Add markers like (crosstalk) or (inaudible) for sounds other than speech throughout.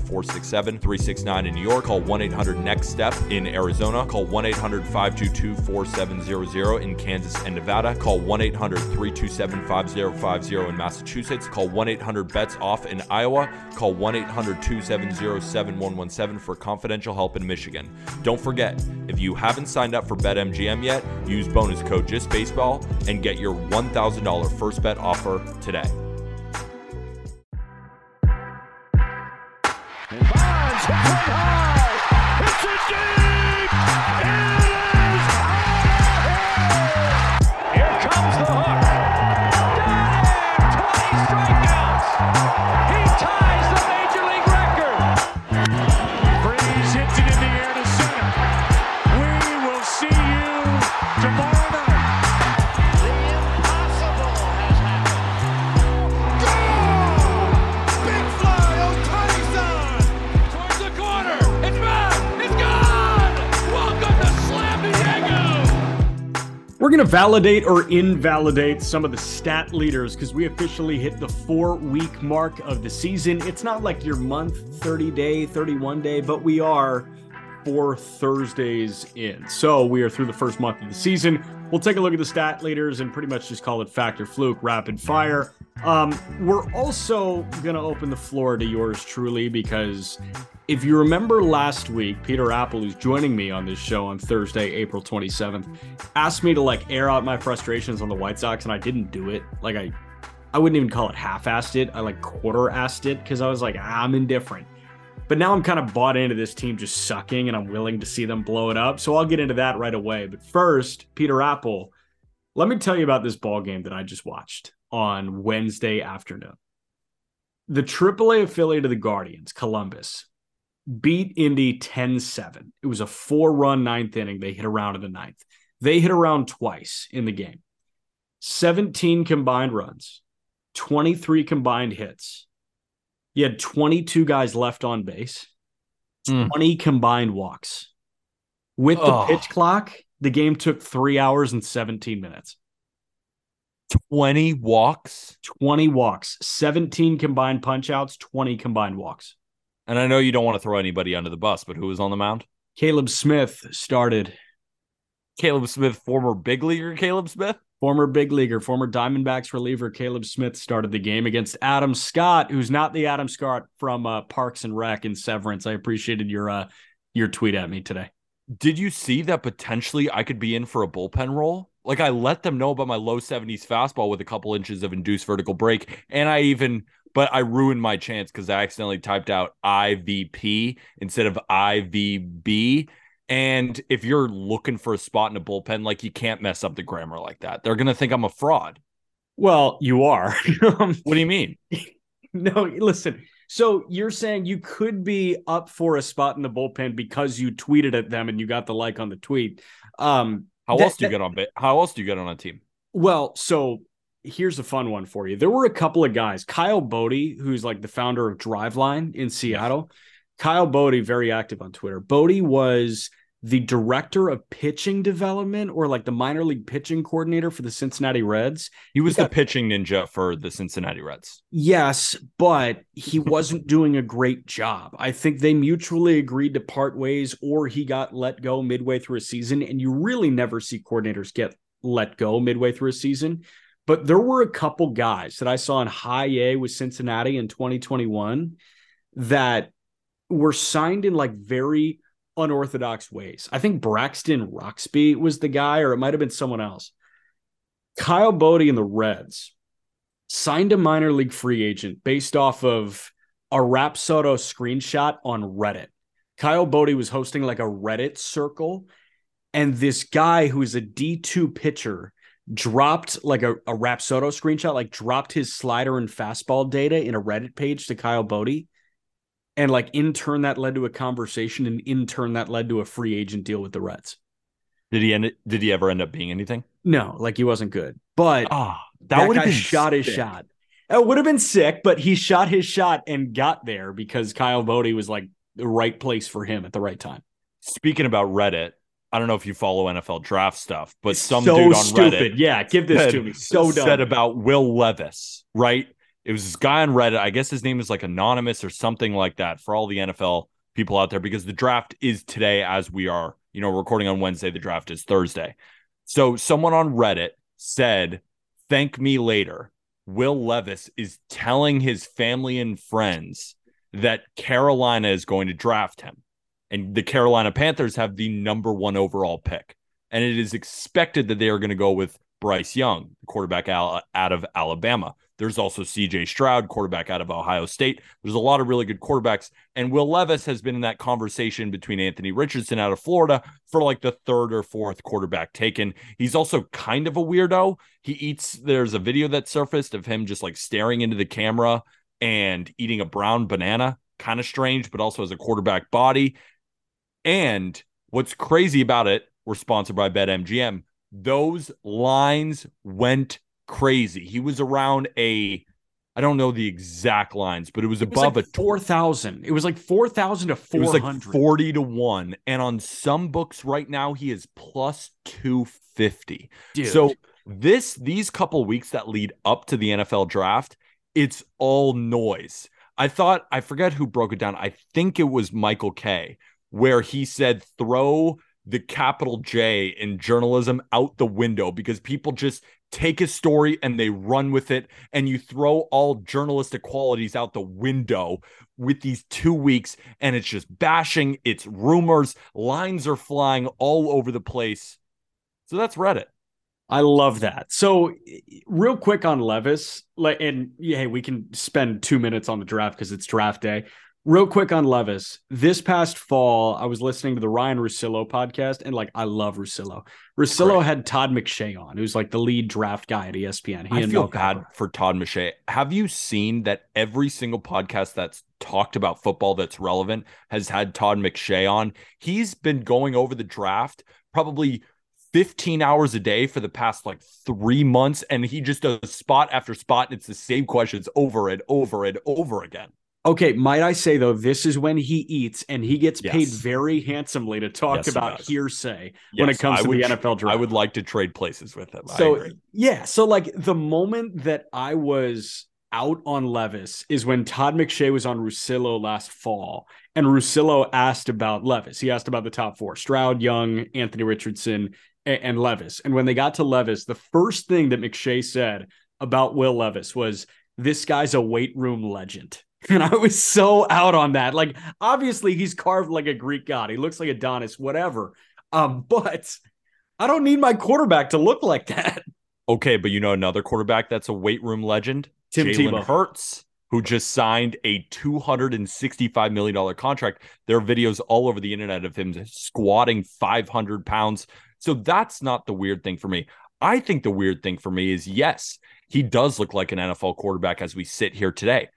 467 369 in New York. Call 1 800 NEXT STEP in Arizona. Call 1 800 522 4700 in Kansas and Nevada. Call 1 800 327 5050 in Massachusetts. Call 1 800 BETS OFF in Iowa. Call 1 800 270 7117 for confidential help in Michigan. Don't forget, if you haven't signed up for BetMGM yet, use bonus code JustBaseball and get your $1,000 first bet offer today. high. It's a game. We're going to validate or invalidate some of the stat leaders because we officially hit the four week mark of the season. It's not like your month, 30 day, 31 day, but we are four Thursdays in. So we are through the first month of the season. We'll take a look at the stat leaders and pretty much just call it factor fluke, rapid fire. Um, we're also going to open the floor to yours truly because if you remember last week, Peter Appel, who's joining me on this show on Thursday, April 27th, asked me to like air out my frustrations on the White Sox, and I didn't do it. Like I, I wouldn't even call it half-assed it. I like quarter-assed it because I was like, I'm indifferent. But now I'm kind of bought into this team just sucking, and I'm willing to see them blow it up. So I'll get into that right away. But first, Peter Appel, let me tell you about this ball game that I just watched on Wednesday afternoon. The AAA affiliate of the Guardians, Columbus, beat Indy 10 7. It was a four run ninth inning. They hit around in the ninth. They hit around twice in the game 17 combined runs, 23 combined hits. You had 22 guys left on base, mm. 20 combined walks. With the oh. pitch clock, the game took three hours and 17 minutes. 20 walks? 20 walks, 17 combined punchouts, 20 combined walks. And I know you don't want to throw anybody under the bus, but who was on the mound? Caleb Smith started. Caleb Smith, former big leaguer Caleb Smith? Former big leaguer, former Diamondbacks reliever Caleb Smith started the game against Adam Scott, who's not the Adam Scott from uh, Parks and Rec and Severance. I appreciated your uh, your tweet at me today. Did you see that potentially I could be in for a bullpen role? Like I let them know about my low 70s fastball with a couple inches of induced vertical break, and I even but I ruined my chance because I accidentally typed out IVP instead of IVB. And if you're looking for a spot in a bullpen, like you can't mess up the grammar like that. They're gonna think I'm a fraud. Well, you are. (laughs) what do you mean? (laughs) no, listen. So you're saying you could be up for a spot in the bullpen because you tweeted at them and you got the like on the tweet. Um, how that, else do you that, get on? How else do you get on a team? Well, so here's a fun one for you. There were a couple of guys, Kyle Boddy, who's like the founder of Driveline in Seattle. Kyle Boddy, very active on Twitter. Boddy was the director of pitching development or like the minor league pitching coordinator for the Cincinnati Reds. He was he got, the pitching ninja for the Cincinnati Reds. Yes, but he wasn't doing a great job. I think they mutually agreed to part ways or he got let go midway through a season. And you really never see coordinators get let go midway through a season. But there were a couple guys that I saw in high A with Cincinnati in 2021 that were signed in like very unorthodox ways. I think Braxton Roxby was the guy, or it might have been someone else. Kyle Boddy and the Reds signed a minor league free agent based off of a Rapsodo screenshot on Reddit. Kyle Boddy was hosting like a Reddit circle, and this guy who's a D2 pitcher dropped like a, a Rapsodo screenshot, like dropped his slider and fastball data in a Reddit page to Kyle Boddy. And like in turn, that led to a conversation, and in turn, that led to a free agent deal with the Reds. Did he end? Did he ever end up being anything? No, like he wasn't good. But Ah, that, that would have been shot his shot. It would have been sick, but he shot his shot and got there because Kyle Boddy was like the right place for him at the right time. Speaking about Reddit, I don't know if you follow NFL draft stuff, but some so dude on stupid. Reddit Yeah, give this said, to me. So dumb. said about Will Levis, right? It was this guy on Reddit. I guess his name is like anonymous or something like that for all the NFL people out there because the draft is today as we are, you know, recording on Wednesday. The draft is Thursday. So someone on Reddit said, "Thank me later." Will Levis is telling his family and friends that Carolina is going to draft him. And the Carolina Panthers have the number one overall pick. And it is expected that they are going to go with Bryce Young, quarterback out of Alabama. There's also CJ Stroud, quarterback out of Ohio State. There's a lot of really good quarterbacks. And Will Levis has been in that conversation between Anthony Richardson out of Florida for like the third or fourth quarterback taken. He's also kind of a weirdo. He eats, there's a video that surfaced of him just like staring into the camera and eating a brown banana. Kind of strange, but also has a quarterback body. And what's crazy about it, we're sponsored by BetMGM. Those lines went crazy. He was around a, I don't know the exact lines, but it was It was above like a four thousand. It was like four thousand to four was like 40 to 1. And on some books right now, he is plus 250. So this these couple weeks that lead up to the NFL draft, it's all noise. I thought I forget who broke it down. I think it was Michael K, where he said throw the capital J in journalism out the window because people just take a story and they run with it and you throw all journalistic qualities out the window with these 2 weeks and it's just bashing, it's rumors, lines are flying all over the place. So that's Reddit. I love that. So, real quick on Levis, and hey, we can spend two minutes on the draft because it's draft day. Real quick on Levis. This past fall, I was listening to the Ryen Russillo podcast, and like, I love Russillo. Russillo had Todd McShay on, who's like the lead draft guy at ESPN. He I feel bad for Todd McShay. Have you seen that every single podcast that's talked about football that's relevant has had Todd McShay on? He's been going over the draft probably 15 hours a day for the past like three months, and he just does spot after spot, and it's the same questions over and over and over again. Okay, might I say though, this is when he eats, and he gets paid very handsomely to talk Yes, about does. hearsay when it comes I to would the NFL draft. I would like to trade places with him. So yeah, so like the moment that I was out on Levis is when Todd McShay was on Russillo last fall, and Russillo asked about Levis. He asked about the top four: Stroud, Young, Anthony Richardson, a- and Levis. And when they got to Levis, the first thing that McShay said about Will Levis was, "This guy's a weight room legend." (laughs) And I was so out on that. Like, obviously, he's carved like a Greek god. He looks like Adonis, whatever. Um, (laughs) but I don't need my quarterback to look like that. (laughs) Okay, but you know another quarterback that's a weight room legend? Tim Jalen. Hurts, who just signed a $265 million contract. There are videos all over the internet of him squatting 500 pounds. So that's not the weird thing for me. I think the weird thing for me is yes, he does look like an NFL quarterback as we sit here today,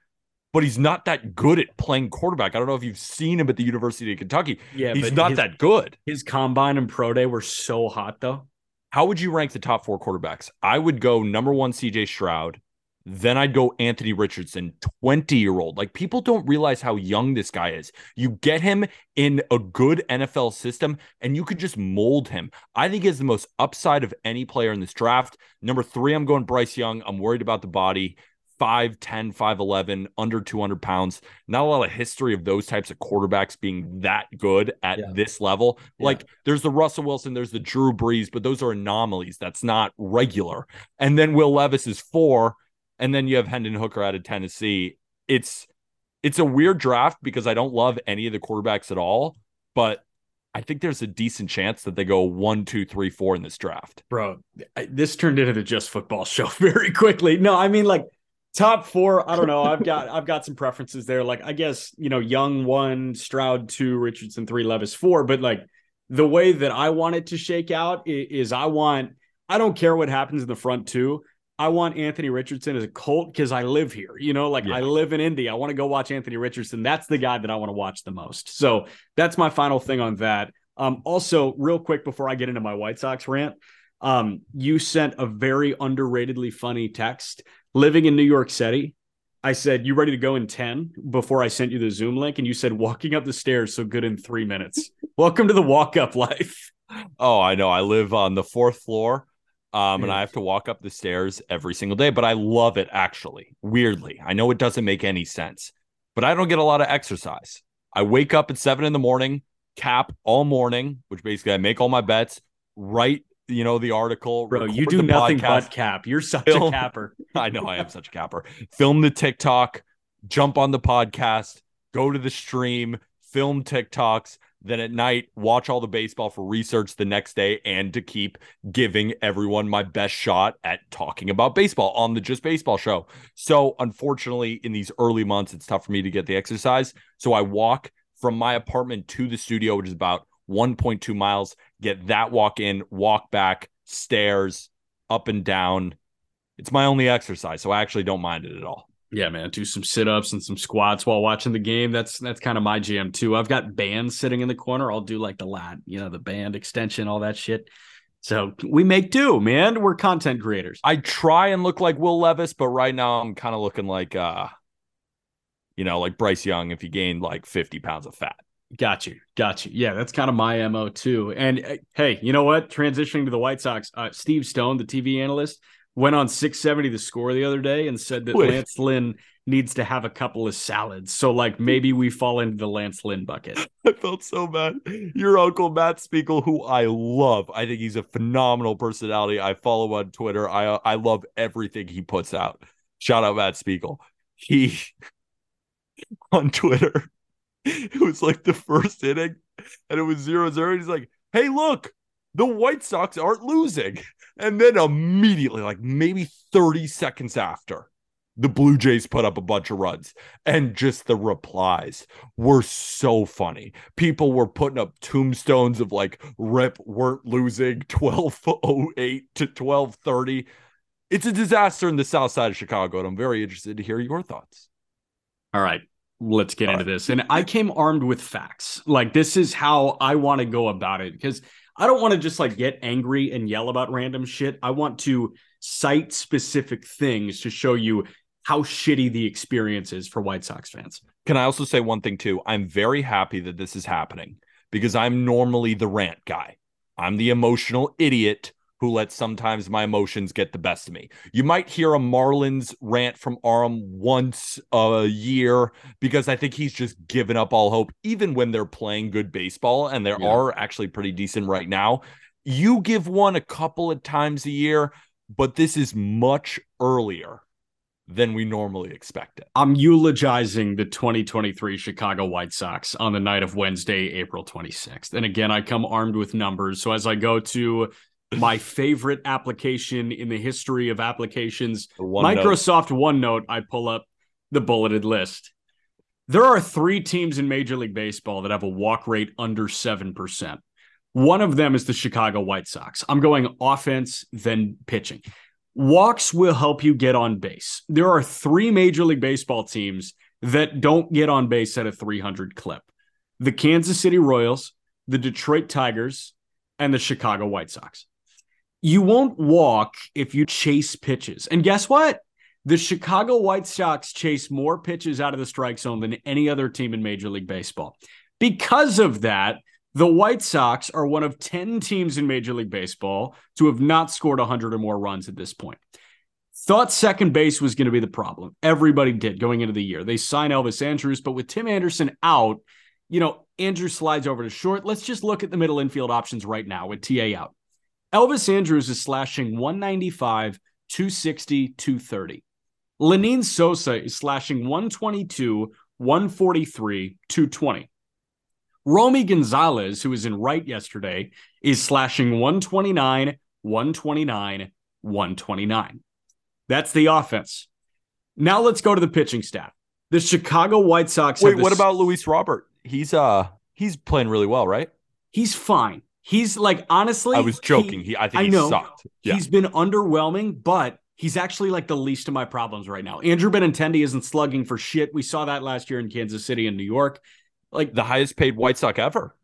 but he's not that good at playing quarterback. I don't know if you've seen him at the University of Kentucky. Yeah, he's not his, that good. His combine and pro day were so hot though. How would you rank the top four quarterbacks? I would go number one, CJ Stroud. Then I'd go Anthony Richardson, 20 year old. Like people don't realize how young this guy is. You get him in a good NFL system and you could just mold him. I think he has the most upside of any player in this draft. Number three, I'm going Bryce Young. I'm worried about the body. 5'10, 5'11, under 200 pounds. Not a lot of history of those types of quarterbacks being that good at Yeah. this level. Yeah. Like there's the Russell Wilson, there's the Drew Brees, but those are anomalies. That's not regular. And then Will Levis is four. And then you have Hendon Hooker out of Tennessee. It's it's a weird draft because I don't love any of the quarterbacks at all, but I think there's a decent chance that they go one, two, three, four in this draft. Bro, this turned into the just football (laughs) show very quickly. No, I mean like top four. I don't know. I've got I've got some preferences there. Like I guess you know, Young one, Stroud two, Richardson three, Levis four. But like the way that I want it to shake out is, is I want. I don't care what happens in the front two. I want Anthony Richardson as a Colt because I live here. You know, like yeah. I live in Indy. I want to go watch Anthony Richardson. That's the guy that I want to watch the most. So that's my final thing on that. Um, also, real quick before I get into my White Sox rant, um, you sent a very underratedly funny text. Living in New York City, I said, You ready to go in 10 before I sent you the Zoom link? And you said, Walking up the stairs so good in three minutes. (laughs) Welcome to the walk up life. Oh, I know. I live on the fourth floor um, and I have to walk up the stairs every single day, but I love it actually. Weirdly, I know it doesn't make any sense, but I don't get a lot of exercise. I wake up at seven in the morning, cap all morning, which basically I make all my bets, write you know the article. Bro, you do nothing podcast, but cap. You're such film, a capper. (laughs) I know I am such a capper. Film the TikTok, jump on the podcast, go to the stream, film TikToks, then at night watch all the baseball for research the next day and to keep giving everyone my best shot at talking about baseball on the just baseball show so unfortunately in these early months it's tough for me to get the exercise so i walk from my apartment to the studio which is about 1.2 miles get that walk in walk back stairs up and down it's my only exercise so i actually don't mind it at all yeah, man, do some sit-ups and some squats while watching the game. That's that's kind of my jam too. I've got bands sitting in the corner. I'll do like the lat, you know, the band extension, all that shit. So we make do, man. We're content creators. I try and look like Will Levis, but right now I'm kind of looking like uh you know, like Bryce Young if he gained like 50 pounds of fat. Got you. Got you. Yeah, that's kind of my MO too. And uh, hey, you know what? Transitioning to the White Sox, uh, Steve Stone, the TV analyst, went on 670 the score the other day and said that. Lance Lynn needs to have a couple of salads. So like maybe we fall into the Lance Lynn bucket. (laughs) I felt so bad. Your uncle Matt Spiegel, who I love. I think he's a phenomenal personality. I follow on Twitter. I I love everything he puts out. Shout out Matt Spiegel. He (laughs) on Twitter. It was like the first inning and it was zero zero. He's like, hey, look, the White Sox aren't losing. And then immediately, like maybe 30 seconds after, the Blue Jays put up a bunch of runs. And just the replies were so funny. People were putting up tombstones of like Rip weren't losing 1208 to 1230. It's a disaster in the south side of Chicago. And I'm very interested to hear your thoughts. All right let's get All into right. this. And I came armed with facts. Like this is how I want to go about it because I don't want to just like get angry and yell about random shit. I want to cite specific things to show you how shitty the experience is for White Sox fans. Can I also say one thing too? I'm very happy that this is happening because I'm normally the rant guy. I'm the emotional idiot who lets sometimes my emotions get the best of me. You might hear a Marlins rant from Aram once a year because I think he's just given up all hope, even when they're playing good baseball, and they yeah. are actually pretty decent right now. You give one a couple of times a year, but this is much earlier than we normally expect it. I'm eulogizing the 2023 Chicago White Sox on the night of Wednesday, April 26th. And again, I come armed with numbers. So as I go to my favorite application in the history of applications, Microsoft OneNote, I pull up the bulleted list. There are three teams in Major League Baseball that have a walk rate under 7%. One of them is the Chicago White Sox. I'm going offense, then pitching. Walks will help you get on base. There are three Major League Baseball teams that don't get on base at a 300 clip the Kansas City Royals, the Detroit Tigers, and the Chicago White Sox you won't walk if you chase pitches. And guess what? The Chicago White Sox chase more pitches out of the strike zone than any other team in Major League Baseball. Because of that, the White Sox are one of 10 teams in Major League Baseball to have not scored 100 or more runs at this point. Thought second base was going to be the problem. Everybody did going into the year. They sign Elvis Andrus, but with Tim Anderson out, you know, Andrus slides over to short. Let's just look at the middle infield options right now with TA out. Elvis Andrus is slashing 195, 260, 230. Lenyn Sosa is slashing 122, 143, 220. Romy Gonzalez, who was in right yesterday, is slashing 129, 129, 129. That's the offense. Now let's go to the pitching staff. The Chicago White Sox. Wait, what about Luis Robert? He's uh he's playing really well, right? He's fine. He's like honestly. I was joking. He, he I think I he know, sucked. Yeah. He's been underwhelming, but he's actually like the least of my problems right now. Andrew Benintendi isn't slugging for shit. We saw that last year in Kansas City and New York. Like the highest paid White Sox ever.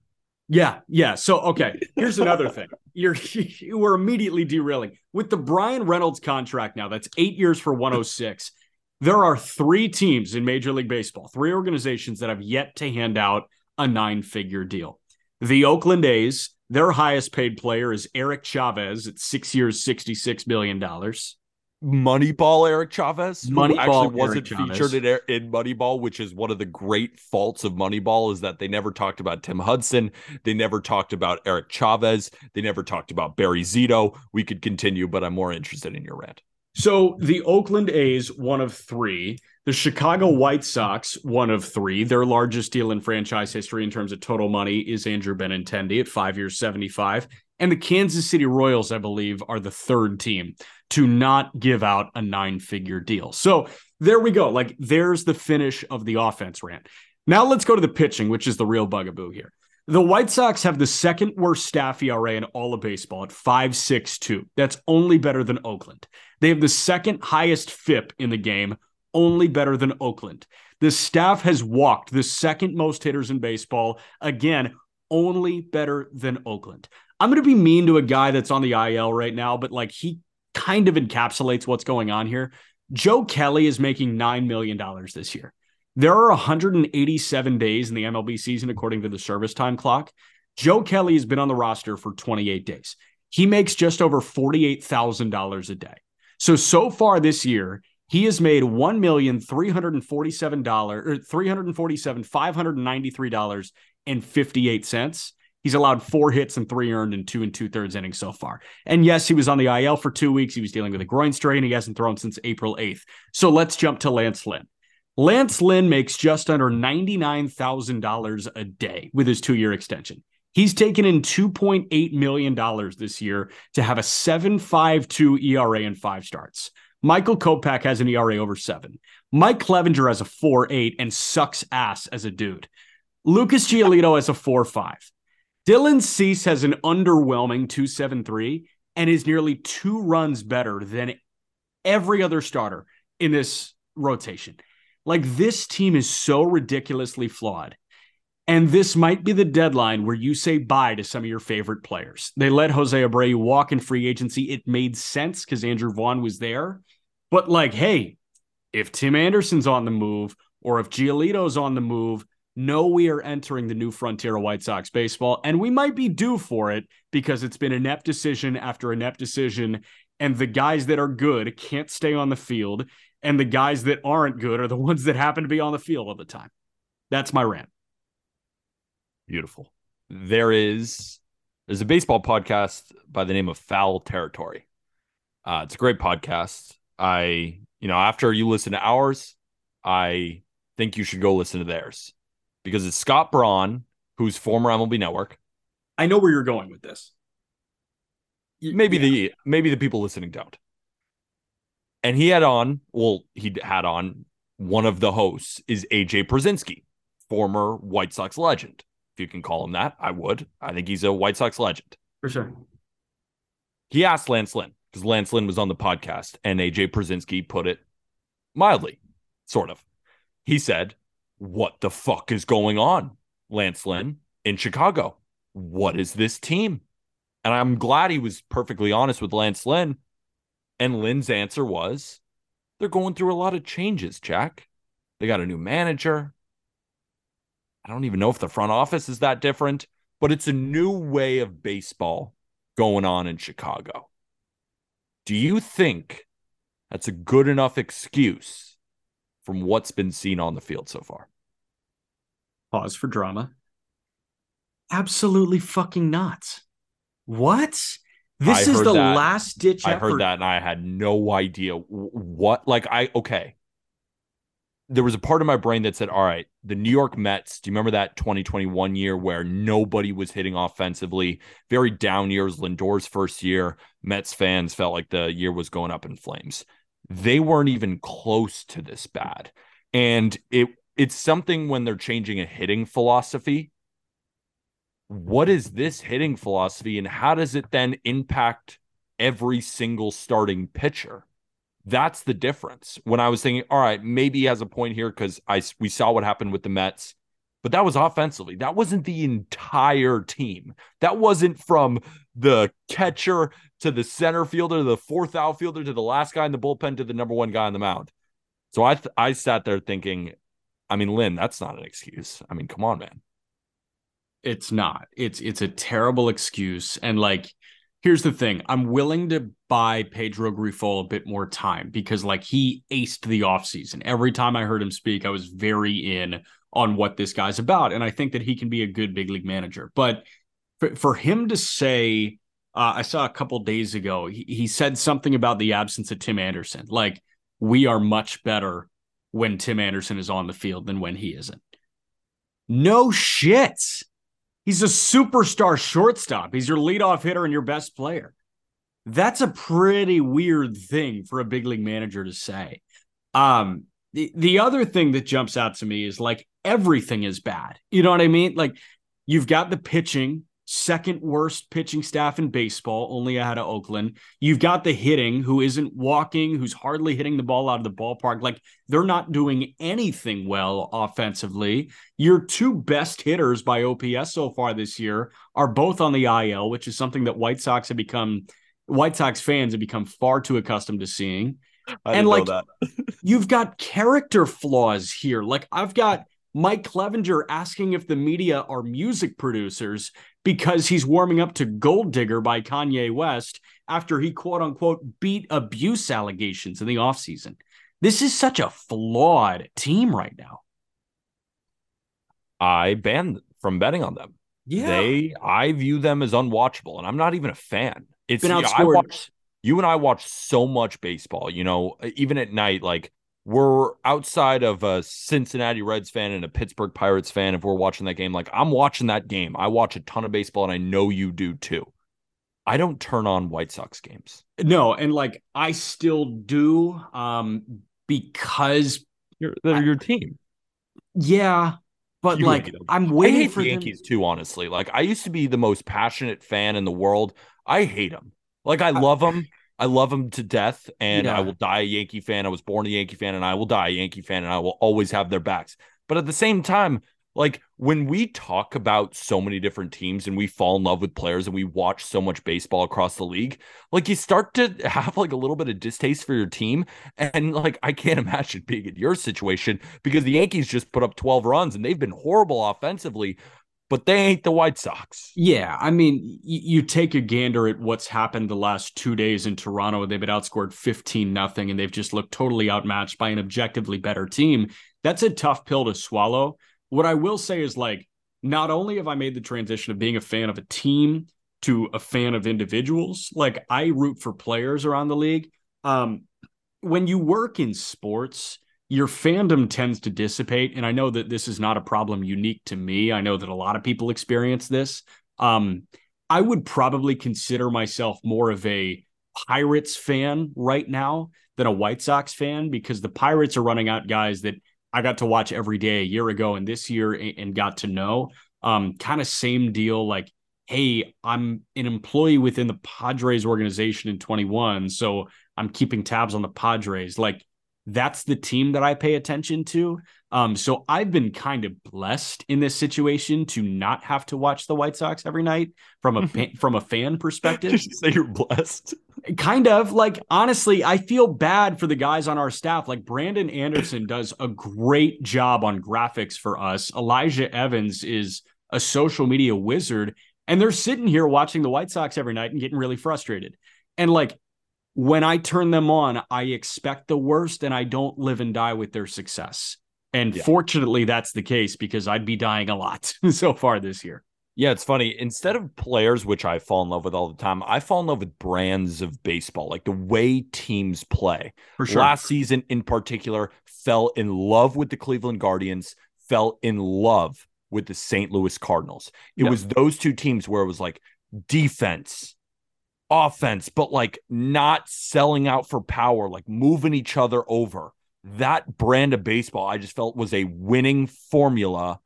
Yeah, yeah. So okay, here's another thing. You're (laughs) you were immediately derailing with the Bryan Reynolds contract now. That's eight years for 106. There are three teams in Major League Baseball, three organizations that have yet to hand out a nine-figure deal. The Oakland A's, their highest paid player is Eric Chavez at six years, $66 million. Moneyball Eric Chavez, Moneyball actually wasn't featured in, er, in Moneyball, which is one of the great faults of Moneyball is that they never talked about Tim Hudson, they never talked about Eric Chavez, they never talked about Barry Zito. We could continue, but I'm more interested in your rant. So the Oakland A's, one of three. The Chicago White Sox, one of three. Their largest deal in franchise history in terms of total money is Andrew Benintendi at five years, 75. And the Kansas City Royals, I believe, are the third team to not give out a nine figure deal. So there we go. Like there's the finish of the offense rant. Now let's go to the pitching, which is the real bugaboo here. The White Sox have the second worst staff ERA in all of baseball at 5.62. That's only better than Oakland. They have the second highest FIP in the game, only better than Oakland. The staff has walked the second most hitters in baseball, again, only better than Oakland. I'm going to be mean to a guy that's on the IL right now, but like he kind of encapsulates what's going on here. Joe Kelly is making $9 million this year. There are 187 days in the MLB season, according to the service time clock. Joe Kelly has been on the roster for 28 days. He makes just over $48,000 a day. So, so far this year, he has made $1,347 or $347,593.58. He's allowed four hits and three earned in two and two thirds innings so far. And yes, he was on the IL for two weeks. He was dealing with a groin strain. He hasn't thrown since April 8th. So let's jump to Lance Lynn. Lance Lynn makes just under $99,000 a day with his two year extension. He's taken in $2.8 million this year to have a 7.52 ERA and five starts. Michael Kopech has an ERA over seven. Mike Clevinger has a four eight and sucks ass as a dude. Lucas Giolito has a four five. Dylan Cease has an underwhelming 273 and is nearly two runs better than every other starter in this rotation. Like this team is so ridiculously flawed. And this might be the deadline where you say bye to some of your favorite players. They let Jose Abreu walk in free agency. It made sense because Andrew Vaughn was there. But like, hey, if Tim Anderson's on the move or if Giolito's on the move, know we are entering the new frontier of White Sox baseball, and we might be due for it because it's been inept decision after inept decision, and the guys that are good can't stay on the field, and the guys that aren't good are the (laughs) ones that happen to be on the field all the time. That's my rant. Beautiful. There is there's a baseball podcast by the name of Foul Territory. Uh, it's a great podcast. I, you know, after you listen to ours, I think you should go listen to theirs because it's Scott Braun, who's former MLB Network. I know where you're going with this. Maybe yeah. the maybe the people listening don't. And he had on, well, he had on one of the hosts is AJ Pierzynski, former White Sox legend. You can call him that, I would. I think he's a White Sox legend. For sure. He asked Lance Lynn because Lance Lynn was on the podcast and AJ Pierzynski put it mildly, sort of. He said, what the fuck is going on, Lance Lynn, in Chicago? What is this team? And I'm glad he was perfectly honest with Lance Lynn. And Lynn's answer was they're going through a lot of changes, Jack. They got a new manager. I don't even know if the front office is that different, but it's a new way of baseball going on in Chicago. Do you think that's a good enough excuse from what's been seen on the field so far. Pause for drama. Absolutely fucking not. What? This is the that. last ditch I heard that and I had no idea what like I okay. There was a part of my brain that said, all right, the New York Mets, do you remember that 2021 year where nobody was hitting offensively? Very down years, Lindor's first year. Mets fans felt like the year was going up in flames. They weren't even close to this bad. And it it's something when they're changing a hitting philosophy. What is this hitting philosophy and how does it then impact every single starting pitcher? That's the difference. When I was thinking, all right, maybe he has a point here because I we saw what happened with the Mets, but that was offensively. That wasn't the entire team. That wasn't from the catcher to the center fielder the fourth outfielder to the last guy in the bullpen to the number one guy on the mound. So I th- I sat there thinking, I mean, Lynn, that's not an excuse. I mean, come on, man. It's not. It's it's a terrible excuse. And like here's the thing. I'm willing to buy pedro grifol a bit more time because like he aced the offseason. Every time i heard him speak i was very in on what this guy's about and i think that he can be a good big league manager. But for, for him to say uh, i saw a couple days ago he, he said something about the absence of tim anderson. Like we are much better when tim anderson is on the field than when he isn't. No shit He's a superstar shortstop. He's your leadoff hitter and your best player. That's a pretty weird thing for a big league manager to say. Um, the, the other thing that jumps out to me is like everything is bad. You know what I mean? Like you've got the pitching, second worst pitching staff in baseball, only ahead of Oakland. You've got the hitting, who isn't walking, who's hardly hitting the ball out of the ballpark. Like they're not doing anything well offensively. Your two best hitters by OPS so far this year are both on the IL, which is something that White Sox have become, White Sox fans have become far too accustomed to seeing. I and like (laughs) you've got character flaws here. Like I've got Mike Clevinger asking if the media are music producers because he's warming up to Gold Digger by Kanye West after he quote unquote beat abuse allegations in the offseason. This is such a flawed team right now. I banned from betting on them. Yeah. They I view them as unwatchable, and I'm not even a fan. It's been outscored. You, know, watch, you and I watch so much baseball, you know, even at night, like we're outside of a Cincinnati Reds fan and a Pittsburgh Pirates fan. If we're watching that game, like I'm watching that game, I watch a ton of baseball and I know you do too. I don't turn on White Sox games. No, and like I still do um because you're they're your team. Yeah, but you like I'm waiting for the Yankees them. too. Honestly, like I used to be the most passionate fan in the world. I hate them. Like I love them. I love him to death, and yeah. I will die a Yankee fan. I was born a Yankee fan, and I will die a Yankee fan, and I will always have their backs. But at the same time, like when we talk about so many different teams and we fall in love with players and we watch so much baseball across the league, like you start to (laughs) have like a little bit of distaste for your team. And like I can't (laughs) imagine being in your situation because the Yankees just put up 12 runs and they've been horrible offensively but they ain't the White Sox. Yeah, I mean, y- you take a gander at what's happened the last two days in Toronto. They've been outscored fifteen nothing, and they've just looked totally outmatched by an objectively better team. That's a tough pill to swallow. What I will say is like, not only have I made the transition of being a fan of a team to a fan of individuals, like I root for players around the league. Um, when you work in sports your fandom tends to dissipate. And I know that this is not a problem unique to me. I know that a lot of people experience this. Um, I would probably consider myself more of a Pirates fan right now than a White Sox fan because the Pirates are running out guys that I got to watch every day a year ago and this year and got to know. Um, kind of same deal. Like, hey, I'm an employee within the Padres organization in 21, so I'm keeping tabs on the Padres. Like, that's the team that I pay attention to. Um, so I've been kind of blessed in this situation to not have to watch the White Sox every night from a from a fan perspective. Did you say you're blessed? Kind of like honestly, I feel bad for the guys on our staff. Like Brandon Anderson does a great job on graphics for us. Elijah Evans is a social media wizard, and they're sitting here watching the White Sox every night and getting really frustrated. And like when I turn them on, I expect the worst and I don't live and die with their success. And yeah. fortunately, that's the case because I'd be dying a lot (laughs) so far this year. Yeah, it's funny. Instead of players, which I fall in love with all the time, I fall in love with brands of baseball, like the way teams play. For sure. Last season, in particular, fell in love with the Cleveland Guardians, fell in love with the St. Louis Cardinals. It Yep. was those two teams where it was like defense, offense, but like not selling out for power, like moving each other over. That brand of baseball, I just felt was a winning formula.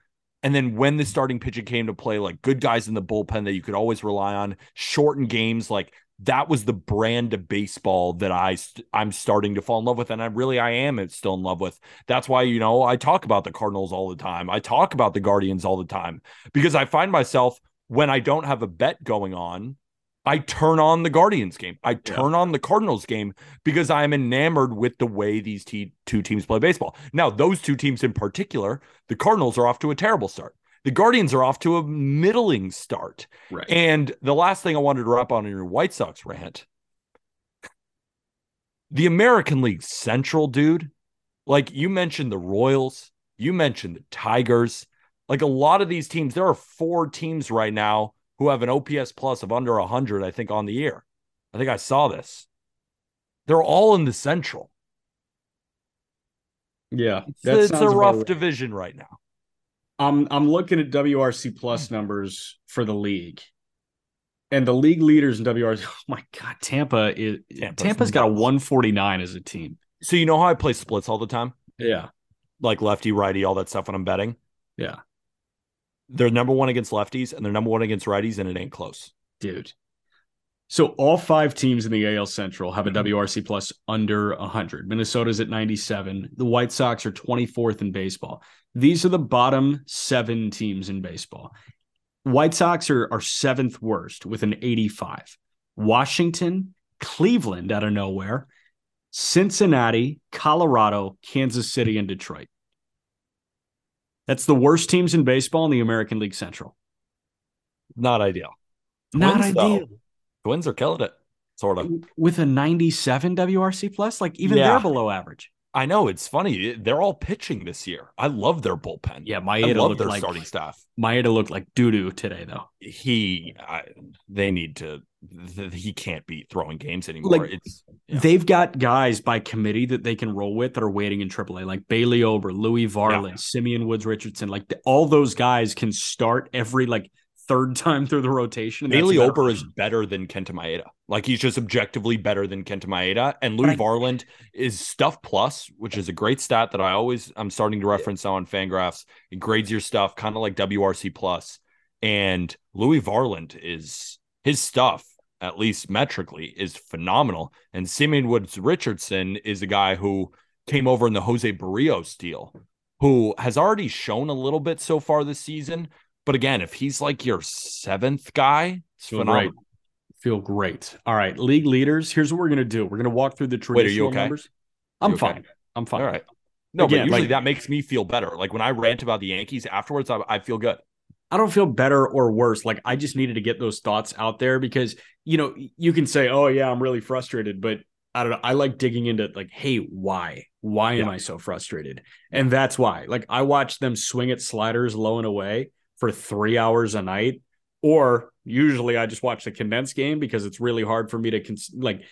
And then when the starting pitching came to play, like good guys in the bullpen that you could always rely on, shorten games, like that was the brand of baseball that I I'm starting to fall in love with, and I really I am still in love with. That's why you know I talk about the Cardinals all the time. I talk about the Guardians all the time because I find myself when I don't have a bet going on, I turn on the Guardians game. I turn on the Cardinals game because I'm enamored with the way these te- two teams play baseball. Now, those two teams in particular, the Cardinals are off to a terrible start. The Guardians are off to a middling start. Right. And the last thing I wanted to wrap on in your White Sox rant the American League Central, dude. Like you mentioned the Royals, you mentioned the Tigers. Like a lot of these teams, there are four teams right now who have an OPS plus of under 100, I think, on the year. I think I saw this. They're all in the Central. yeah. It's, it's a rough right. division right now. I'm I'm looking at WRC plus numbers for the league. And the league leaders in WRC, (laughs) oh my god, Tampa is Tampa's Tampa's got a 149 as a team. So you know how I play splits all the time? Yeah. Like lefty, righty, all that stuff when I'm betting. Yeah. They're number one against lefties and they're number one against righties, and it ain't close. Dude. So all five teams in the AL Central have a Mhm. WRC plus under 100. Minnesota's at 97. The White Sox are 24th in baseball. These are the bottom seven teams in baseball. White Sox are, are seventh worst with an 85. Washington, Cleveland out of nowhere, Cincinnati, Colorado, Kansas City, and Detroit. That's the worst teams in baseball in the American League Central. Not ideal. Not Twins, though. ideal. Twins are killing it, sort of. with a 97 WRC plus, like even Yeah. they're below average. I know it's funny. They're all pitching this year. I love their bullpen. Yeah, I love their like starting staff. Maeda looked like doo doo today, though. He, I, they need to. Th- He can't be throwing games anymore. Like, it's Yeah. They've got guys by committee that they can roll with that are waiting in AAA, like Bailey Ober, Louis Varland, Simeon Woods Richardson. Like th- all those guys can start every like third (laughs) time through the rotation. Bailey Ober is better than Kenta Maeda. Like he's just objectively better than Kenta Maeda. And Louis I- Varland is stuff plus, which is a great stat that I always I'm starting to reference now on Fangraphs. It grades your stuff kind of like WRC plus. And Louis Varland is his stuff, at least metrically, is phenomenal. And Simeon Woods Richardson is a guy who came over in the Jose Berrios deal, who has already shown a little bit so far this season. But again, if he's like your seventh guy, it's Feel phenomenal. great. Feel great. All right, league leaders. Here's what we're gonna do. We're gonna walk through the Wait, are you traditional okay? numbers. I'm okay? fine. I'm fine. All right. No, Again, but usually like- that makes me feel better. Like when I rant about the Yankees afterwards, I, I feel good. I don't feel better or worse. Like I just needed to get those thoughts out there because you know you can say, "Oh yeah, I'm really frustrated," but I don't know. I like digging into like, "Hey, why? Why am I so frustrated?" And that's why. Like I watch them swing at sliders low and away for three hours a night, or usually I just watch the condensed game because it's really hard for me to like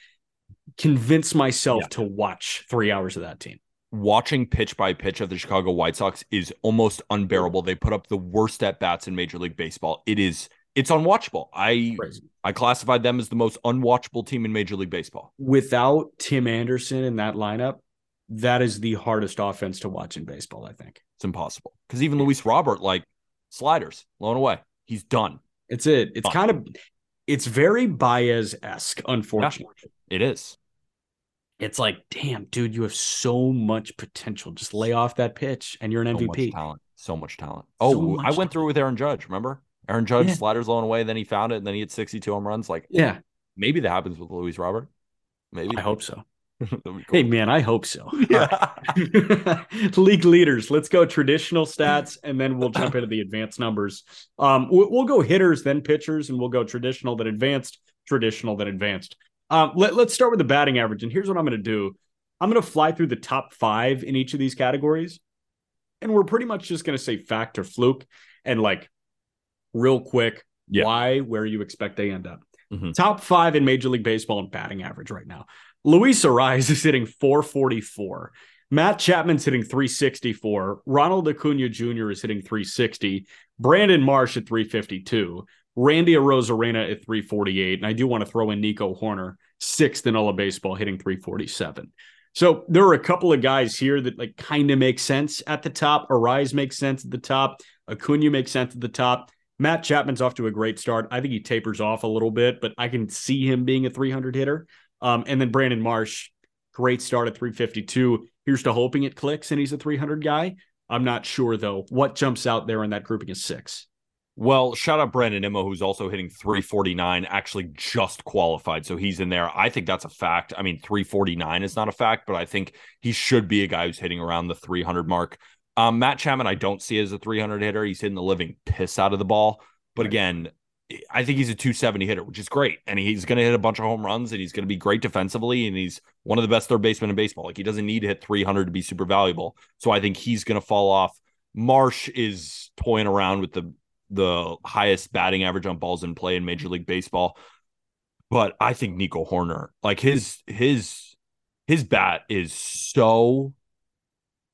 convince myself Yeah. to watch three hours of that team. Watching pitch by pitch of the Chicago White Sox is almost unbearable. They put up the worst at bats in Major League Baseball. It is it's unwatchable. I Crazy. I classified them as the most unwatchable team in Major League Baseball. Without Tim Anderson in that lineup, that is the hardest offense to watch in baseball. I think. It's impossible. Because even Luis Robert, like sliders, blown away. He's done. It's it. It's kind of it's very Baez esque, unfortunately. It is. It's like, damn, dude, you have so much potential. Just lay off that pitch and you're an So much MVP. talent. So much talent. Oh, much I went talent. through with Aaron Judge. Remember? Aaron Judge Yeah. sliders blown away, then he found it, and then he had 62 home runs. Like Yeah, maybe that happens with Luis Robert. Maybe. I hope so. (laughs) Cool. Hey, man, I hope so. (laughs) Yeah. (laughs) League leaders. Let's go traditional stats, and then we'll jump into the advanced numbers. Um, we- we'll go hitters, then pitchers, and we'll go traditional, then advanced, traditional, then advanced. Um, let, let's start with the batting average, and here's what I'm going to do. I'm going to fly through the top five in each of these categories, and we're pretty much just going to say fact or fluke, and like real quick. Yeah. Why, where you expect they end up. Mhm. Top five in Major League Baseball in batting average right now. Luis Arraez (laughs) is hitting 444. Matt Chapman's hitting 364. Ronald Acuna Jr. is hitting 360. Brandon Marsh at 352. Randy Arozarena at 348. And I do want to throw in Nico Hoerner, sixth in all of baseball, hitting 347. So there are a couple of guys here that like kind of make sense at the top. Arraez makes sense at the top. Acuna makes sense at the top. Matt Chapman's off to a great start. I think he tapers off a little bit, but I can see him being a 300 hitter. Um, and then Brandon Marsh, great start at 352. Here's to hoping it clicks and he's a 300 guy. I'm not sure though. What jumps out there in that grouping is six. Well, shout out Brandon Nimmo, who's also hitting 349, actually just qualified. So he's in there. I think that's a fact. I mean, 349 is not a fact, but I think he should be a guy who's hitting around the 300 mark. Um, Matt Chapman, I don't see as a 300 hitter. He's hitting the living piss out of the ball. But again, I think he's a 270 hitter, which is great. And he's going to hit a bunch of home runs and he's going to be great defensively. And he's one of the best third basemen in baseball. Like he doesn't need to hit 300 to be super valuable. So I think he's going to fall off. Marsh is toying around with the the highest batting average on balls in play in Major League Baseball. But I think Nico Hoerner, like his his his bat is so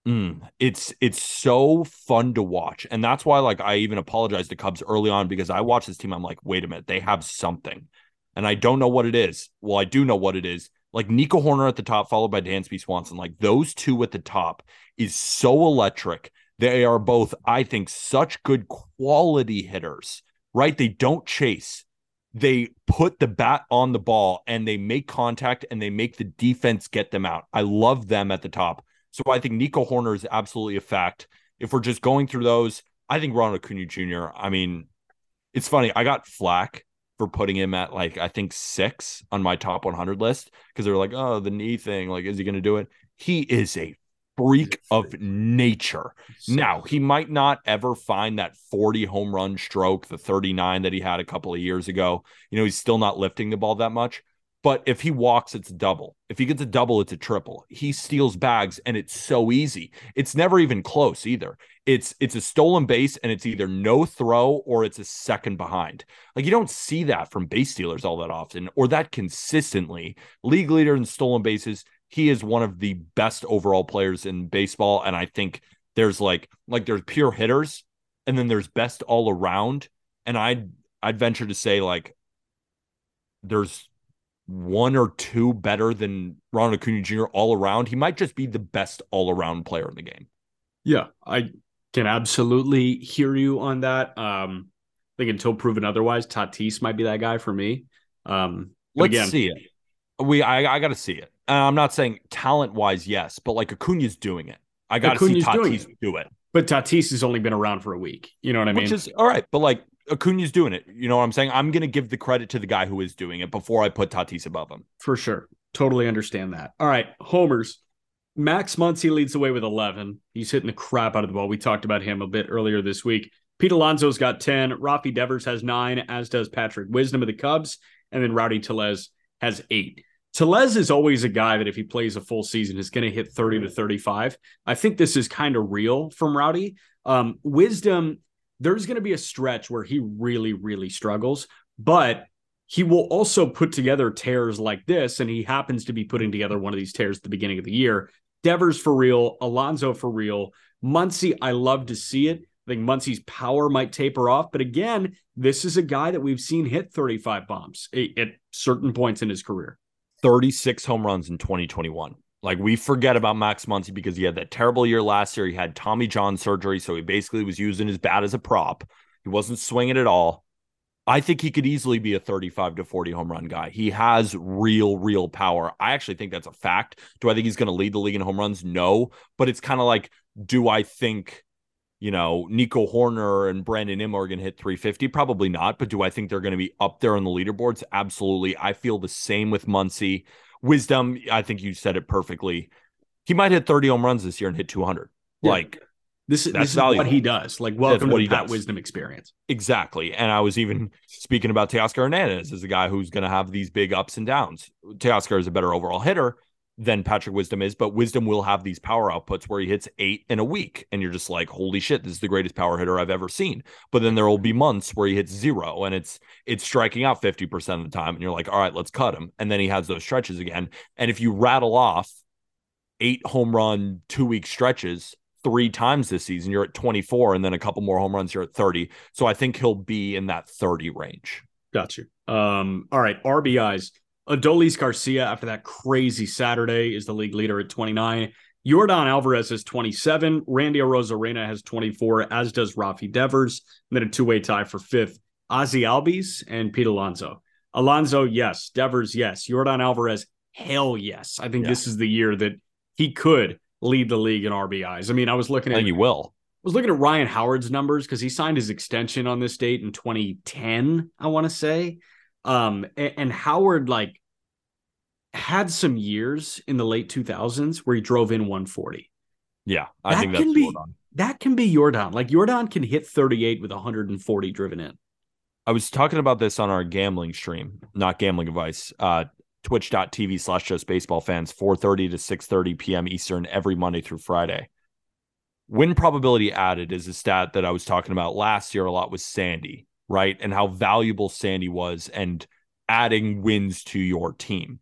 mm, it's it's so fun to watch. And that's why like I even apologized to Cubs early on because I watched this team. I'm like, wait a minute, they have something. And I don't know what it is. Well, I do know what it is. Like Nico Hoerner at the top, followed by Dansby Swanson. Like those two at the top is so electric. They are both, I think, such good quality hitters, right? They don't chase. They put the bat on the ball and they make contact and they make the defense get them out. I love them at the top. So I think Nico Hoerner is absolutely a fact. If we're just going through those, I think Ronald Acuna Jr. I mean, it's funny. I got flack for putting him at like I think six on my top 100 list because they're like, oh, the knee thing. Like, is he going to do it? He is a freak of nature. Now, he might not ever find that 40 home run stroke, the 39 that he had a couple of years ago. You know, he's still not lifting the ball that much. But if he walks, it's a double. If he gets a double, it's a triple. He steals bags and it's so easy. It's never even close either. It's it's a stolen base and it's either no throw or it's a second behind. Like you don't see that from base stealers all that often or that consistently. League leader in stolen bases. He is one of the best overall players in baseball. And I think there's like like there's pure hitters and then there's best all around. And I'd I'd venture to say like there's one or two better than Ronald Acuna Jr. all around. He might just be the best all around player in the game. Yeah, I can absolutely hear you on that. Um, I think until proven otherwise, Tatis might be that guy for me. Um, Let's again, see it. We I, I got to see it. Uh, I'm not saying talent wise, yes, but like Acuna's doing it. I got to see Tatis do it, but Tatis has only been around for a week. You know what I mean? which is all right. But like Acuna's doing it. You know what I'm saying? I'm gonna give the credit to the guy who is doing it before I put Tatis above him. for sure. Totally understand that. All right, homers. Max Muncy leads the way with 11. He's hitting the crap out of the ball. We talked about him a bit earlier this week. Pete Alonso's got 10. Rafi Devers has nine, as does Patrick Wisdom of the Cubs. And then Rowdy Tellez has eight. Tellez is always a guy that if he plays a full season is going to hit 30 to 35. I think this is kind of real from Rowdy. Um, Wisdom, there's going to be a stretch where he really, really struggles, but he will also put together tears like this. And he happens to be putting together one of these tears at the beginning of the year. Devers for real, Alonso for real. Muncy, I love to see it. I think Muncy's power might taper off. But again, this is a guy that we've seen hit 35 bombs at, at certain points in his career. 36 home runs in 2021. Like we forget about Max Muncy because he had that terrible year last year. He had Tommy John surgery, so he basically was using his bat as a prop. He wasn't swinging at all. I think he could easily be a 35 to 40 home run guy. He has real, real power. I actually think that's a fact. Do I think he's going to lead the league in home runs? No, but it's kind of like, do I think, you know, Nico Hoerner and Brandon Nimmo are going to hit 350? Probably not. But do I think they're going to be up there on the leaderboards? Absolutely. I feel the same with Muncy. Wisdom, I think you said it perfectly. He might hit 30 home runs this year and hit 200. Yeah. Like, This, this is what he does. Like, welcome what to he does. Wisdom experience. Exactly. And I was even speaking about Teoscar Hernandez as a guy who's going to have these big ups and downs. Teoscar is a better overall hitter, than Patrick Wisdom is, but Wisdom will have these power outputs where he hits eight in a week. And you're just like, holy shit, this is the greatest power hitter I've ever seen. But then there will be months where he hits zero and it's it's striking out 50% of the time. And you're like, all right, let's cut him. And then he has those stretches again. And if you rattle off eight home run, two week stretches three times this season, you're at 24, and then a couple more home runs, you're at 30. So I think he'll be in that 30 range. Got you. Um, all right, RBIs. Adolis Garcia, after that crazy Saturday, is the league leader at 29. Yordan Alvarez is 27. Randy Arozarena has 24, as does Rafi Devers. And then a two way tie for fifth. Ozzy Albies and Pete Alonso. Alonso, yes. Devers, yes. Yordan Alvarez, hell yes. I think yeah. this is the year that he could lead the league in RBIs. I mean, I was looking at. You will. I was looking at Ryan Howard's numbers because he signed his extension on this date in 2010, I want to say. Um, and, and Howard like had some years in the late 2000s where he drove in 140. Yeah, I that think that's can be, Yordan. That can be Yordan. Like Yordan can hit 38 with 140 driven in. I was talking about this on our gambling stream, not gambling advice. Uh, twitch.tv slash just baseball fans 4.30 to 6.30 p.m eastern every monday through friday win probability added is a stat that i was talking about last year a lot with sandy right? And how valuable Sandy was and adding wins to your team.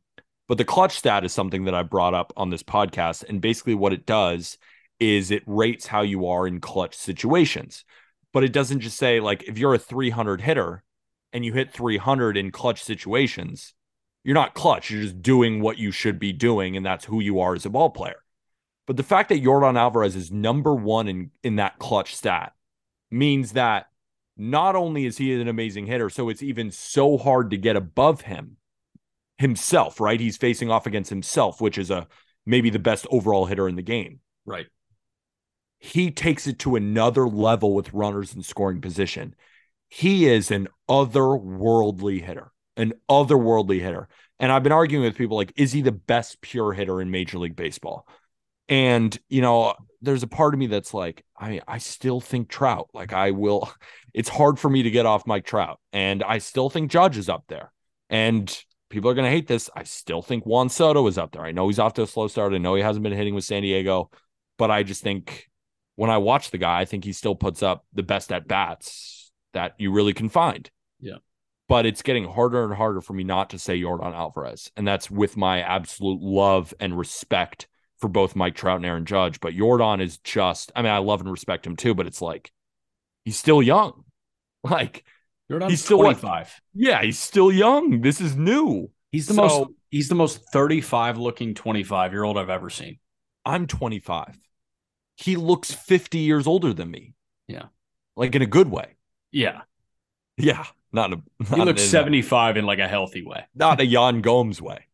But the clutch stat is something that I brought up on this podcast. And basically, what it does is it rates how you are in clutch situations. But it doesn't just say, like, if you're a 300 hitter and you hit 300 in clutch situations, you're not clutch. You're just doing what you should be doing. And that's who you are as a ball player. But the fact that Yordan Alvarez is number one in, in that clutch stat means that not only is he an amazing hitter, so it's even so hard to get above him himself, right? He's facing off against himself, which is a maybe the best overall hitter in the game. Right. He takes it to another level with runners in scoring position. He is an otherworldly hitter, an otherworldly hitter. And I've been arguing with people like, is he the best pure hitter in Major League Baseball? And, you know, there's a part of me that's like, I, I still think Trout. Like, I will, (laughs) it's hard for me to get off Mike Trout. And I still think Judge is up there. And people are going to hate this. I still think Juan Soto is up there. I know he's off to a slow start. I know he hasn't been hitting with San Diego, but I just think when I watch the guy, I think he still puts up the best at bats that you really can find. Yeah. But it's getting harder and harder for me not to say Yordan Alvarez. And that's with my absolute love and respect for both Mike Trout and Aaron Judge. But Yordan is just, I mean, I love and respect him too, but it's like he's still young. (laughs) Like Yordan's he's still 25. yeah, he's still young. This is new. He's the so, most he's the most 35 looking 25 year old I've ever seen. I'm 25. He looks 50 years older than me. Yeah. Like in a good way. Yeah. Yeah. Not in a not he looks 75 in like a healthy way. Not a Yan Gomes way.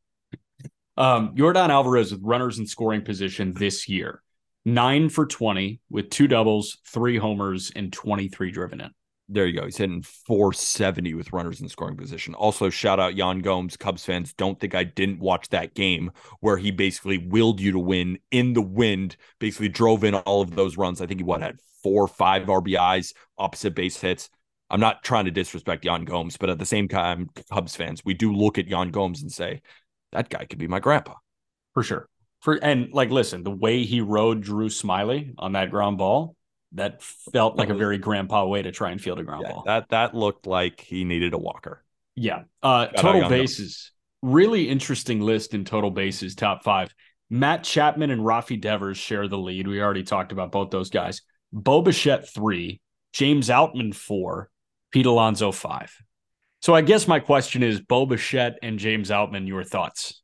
Um, Yordan Alvarez with runners in scoring position this year, nine for 20 with two doubles, three homers, and 23 driven in. There you go. He's hitting 470 with runners in scoring position. Also, shout out Yan Gomes, Cubs fans. Don't think I didn't watch that game where he basically willed you to win in the wind, basically drove in all of those runs. I think he what had four, five RBIs, opposite base hits. I'm not trying to disrespect Yan Gomes, but at the same time, Cubs fans, we do look at Yan Gomes and say, that guy could be my grandpa. For sure. For and like listen, the way he rode Drew Smyly on that ground ball, that felt like a very grandpa way to try and field a ground yeah, ball. That that looked like he needed a walker. Yeah. Uh total bases. Really interesting list in total bases, top five. Matt Chapman and Rafi Devers share the lead. We already talked about both those guys. Bo Bichette three, James Outman four, Pete Alonso five. So I guess my question is Bo Bichette and James Outman, your thoughts?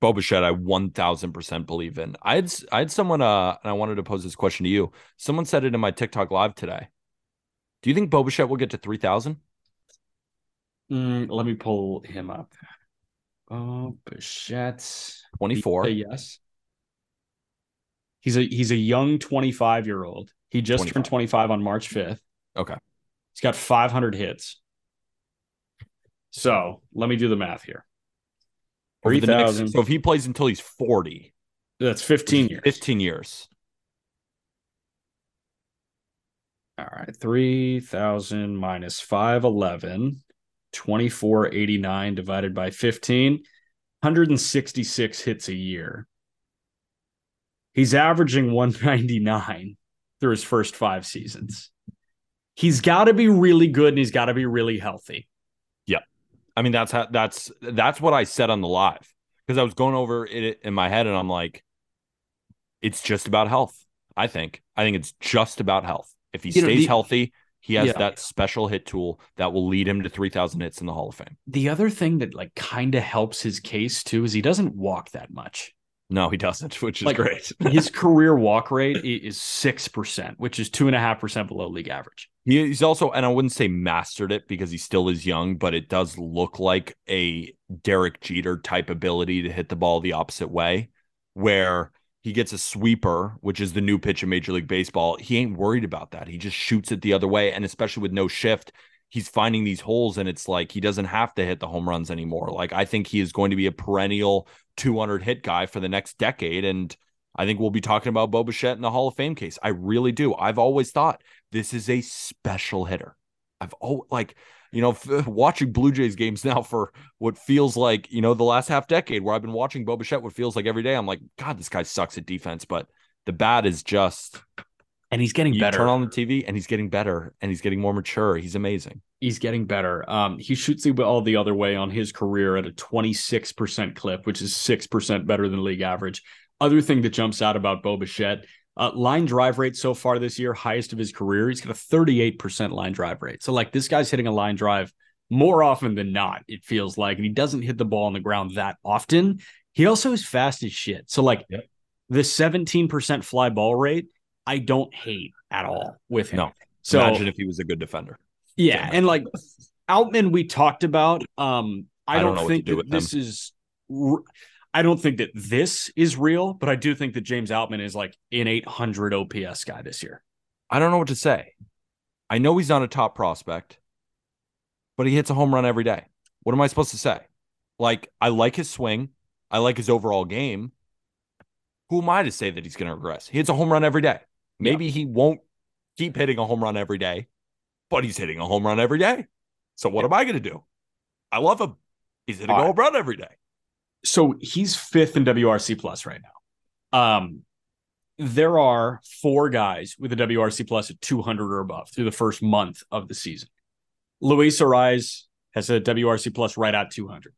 Bo Bichette, I 1000% believe in. I had, I had someone, uh, and I wanted to pose this question to you. Someone said it in my TikTok live today. Do you think Bo Bichette will get to 3,000? Mm, let me pull him up. Bo Bichette. 24. Yes. He's a he's a young 25 year old. He just 25. turned 25 on March 5th. Okay. He's got 500 hits. So let me do the math here. Three thousand. So if he plays until he's forty, that's fifteen years. Fifteen years. All right, three thousand minus five eleven. 2489 divided by 15 166 hits a year He's averaging 199 through his first five seasons. He's got to be really good and he's got to be really healthy. I mean, that's how that's that's what I said on the live because I was going over it in my head and I'm like, it's just about health. I think. I think it's just about health. If he you stays know, the, healthy, he has yeah. that special hit tool that will lead him to 3000 hits in the Hall of Fame. The other thing that like kind of helps his case too is he doesn't walk that much. No, he doesn't, (laughs) which is like, great. (laughs) his career walk rate is six percent, which is two and a half percent below league average. He's also, and I wouldn't say mastered it because he still is young, but it does look like a Derek Jeter type ability to hit the ball the opposite way, where he gets a sweeper, which is the new pitch in Major League Baseball. He ain't worried about that. He just shoots it the other way, and especially with no shift, he's finding these holes and it's like he doesn't have to hit the home runs anymore. Like I think he is going to be a perennial 200 hit guy for the next decade and I think we'll be talking about Bo in the Hall of Fame case. I really do. I've always thought this is a special hitter. I've oh like you know f- (laughs) watching Blue Jays games now for what feels like you know the last half decade where I've been watching Bo what feels like every day. I'm like God, this guy sucks at defense, but the bat is just and he's getting you better. Turn on the TV, and he's getting better, and he's getting more mature. He's amazing. He's getting better. Um, he shoots the ball the other way on his career at a 26% clip, which is 6% better than league average. Other thing that jumps out about Bo Bichette, uh, line drive rate so far this year, highest of his career. He's got a 38% line drive rate. So, like, this guy's hitting a line drive more often than not, it feels like. And he doesn't hit the ball on the ground that often. He also is fast as shit. So, like, yep. the 17% fly ball rate I don't hate at all with him. No. So imagine if he was a good defender. Yeah, and like Outman, we talked about. Um, I, I don't, don't think that this is. I don't think that this is real, but I do think that James Outman is like an 800 OPS guy this year. I don't know what to say. I know he's not a top prospect, but he hits a home run every day. What am I supposed to say? Like, I like his swing. I like his overall game. Who am I to say that he's going to regress? He hits a home run every day. Maybe yeah. he won't keep hitting a home run every day, but he's hitting a home run every day. So what yeah. am I going to do? I love him. He's hitting a home run every day. So he's fifth in WRC plus right now. Um, there are four guys with a WRC plus at 200 or above through the first month of the season. Luis Arraez has a WRC plus right at 200.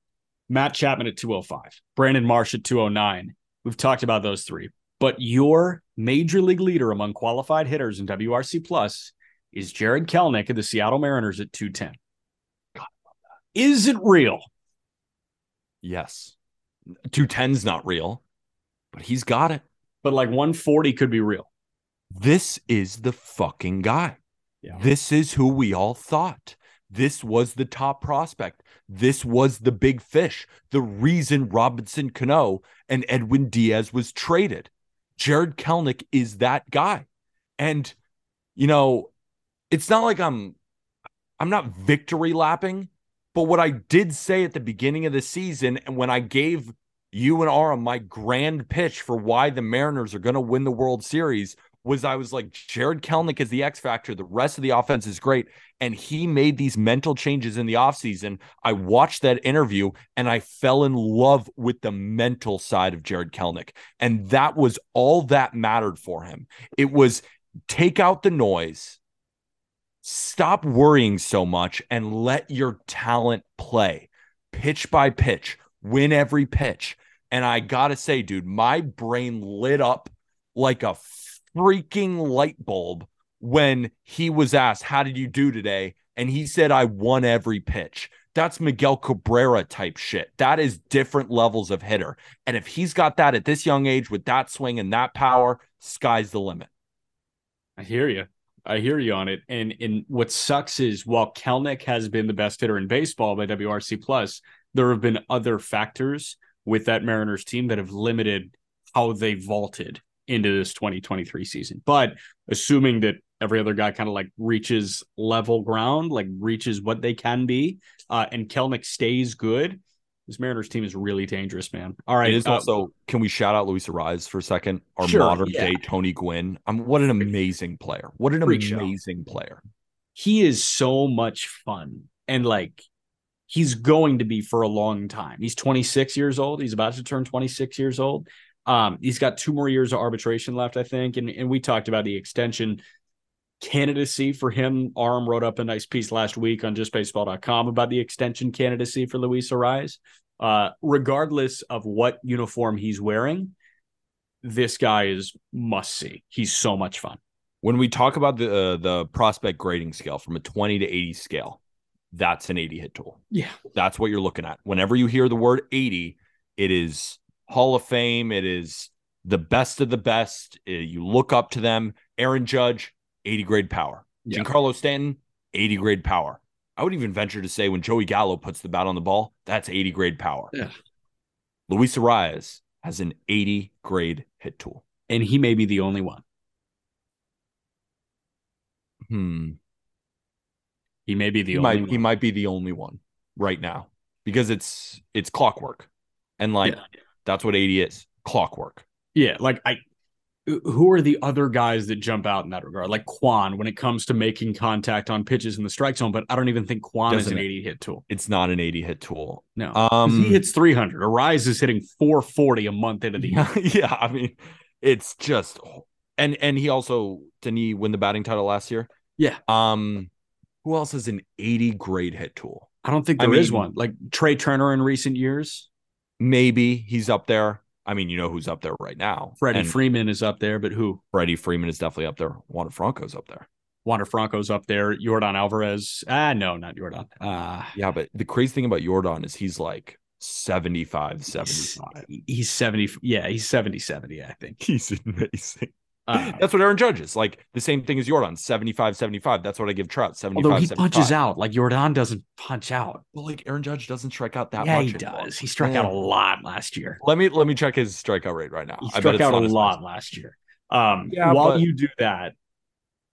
Matt Chapman at 205. Brandon Marsh at 209. We've talked about those three. But your major league leader among qualified hitters in WRC plus is Jarred Kelenic of the Seattle Mariners at 210. God, is it real? Yes. 210's not real, but he's got it. But like 140 could be real. This is the fucking guy. Yeah. This is who we all thought. This was the top prospect. This was the big fish. The reason Robinson Cano and Edwin Diaz was traded. Jarred Kelenic is that guy. And, you know, it's not like I'm I'm not victory lapping, but what I did say at the beginning of the season and when I gave you and Aram my grand pitch for why the Mariners are going to win the World Series was I was like, Jarred Kelenic is the X factor. The rest of the offense is great. And he made these mental changes in the offseason. I watched that interview and I fell in love with the mental side of Jarred Kelenic. And that was all that mattered for him. It was take out the noise, stop worrying so much, and let your talent play pitch by pitch, win every pitch. And I got to say, dude, my brain lit up like a freaking light bulb when he was asked, How did you do today? And he said, I won every pitch. That's Miguel Cabrera type shit. That is different levels of hitter. And if he's got that at this young age with that swing and that power, sky's the limit. I hear you. I hear you on it. And and what sucks is while Kelenic has been the best hitter in baseball by WRC plus, there have been other factors with that Mariners team that have limited how they vaulted into this 2023 season. But assuming that every other guy kind of like reaches level ground, like reaches what they can be, uh, and Kelenic stays good, this Mariners team is really dangerous, man. All right. It is uh, also, can we shout out Luis Arraez for a second? Our sure, modern yeah. day Tony Gwynn. Um, what an amazing player. What an Freak amazing show. player. He is so much fun. And like, he's going to be for a long time. He's 26 years old. He's about to turn 26 years old Um, he's got two more years of arbitration left, I think. And, and we talked about the extension candidacy for him. Aram wrote up a nice piece last week on justbaseball.com about the extension candidacy for Luis Arraez. Uh, regardless of what uniform he's wearing, this guy is must see. He's so much fun. When we talk about the uh, the prospect grading scale from a 20 to 80 scale, that's an 80 hit tool. Yeah. That's what you're looking at. Whenever you hear the word 80, it is Hall of Fame, it is the best of the best. Uh, you look up to them. Aaron Judge, 80 grade power. Yeah. Giancarlo Stanton, 80 grade power. I would even venture to say when Joey Gallo puts the bat on the ball, that's 80 grade power. Yeah. Luis Arraez has an 80 grade hit tool. And he may be the only one. Hmm. He may be the he only might, one. He might be the only one right now because it's it's clockwork. And like yeah. That's what 80 is. Clockwork. Yeah, like I who are the other guys that jump out in that regard? Like Kwan when it comes to making contact on pitches in the strike zone, but I don't even think Kwan Doesn't is an 80 hit tool. It's not an 80 hit tool. No. Um, he hits 300. Arraez is hitting 440 a month into the (laughs) year. yeah, I mean, it's just and and he also didn't he win the batting title last year? Yeah. Um who else has an 80 grade hit tool? I don't think there I is mean, one. Like Trea Turner in recent years. Maybe he's up there. I mean, you know who's up there right now. Freddie and Freeman is up there, but who? Freddie Freeman is definitely up there. Wander Franco's up there. Wander Franco's up there. Yordan Alvarez. Ah, no, not Yordan. Uh, yeah, but the crazy thing about Yordan is he's like 75, 75. He's, he's 70. Yeah, he's 70, 70, I think. He's amazing. Uh, That's what Aaron Judge is. Like the same thing as Yordan, 75 75. That's what I give Trout, 75 Although he 75. punches out. Like Yordan doesn't punch out. Well, like Aaron Judge doesn't strike out that yeah, much. he anymore. does. He struck yeah. out a lot last year. Let me let me check his strikeout rate right now. He struck out a lot last year. Um, yeah, while but... you do that,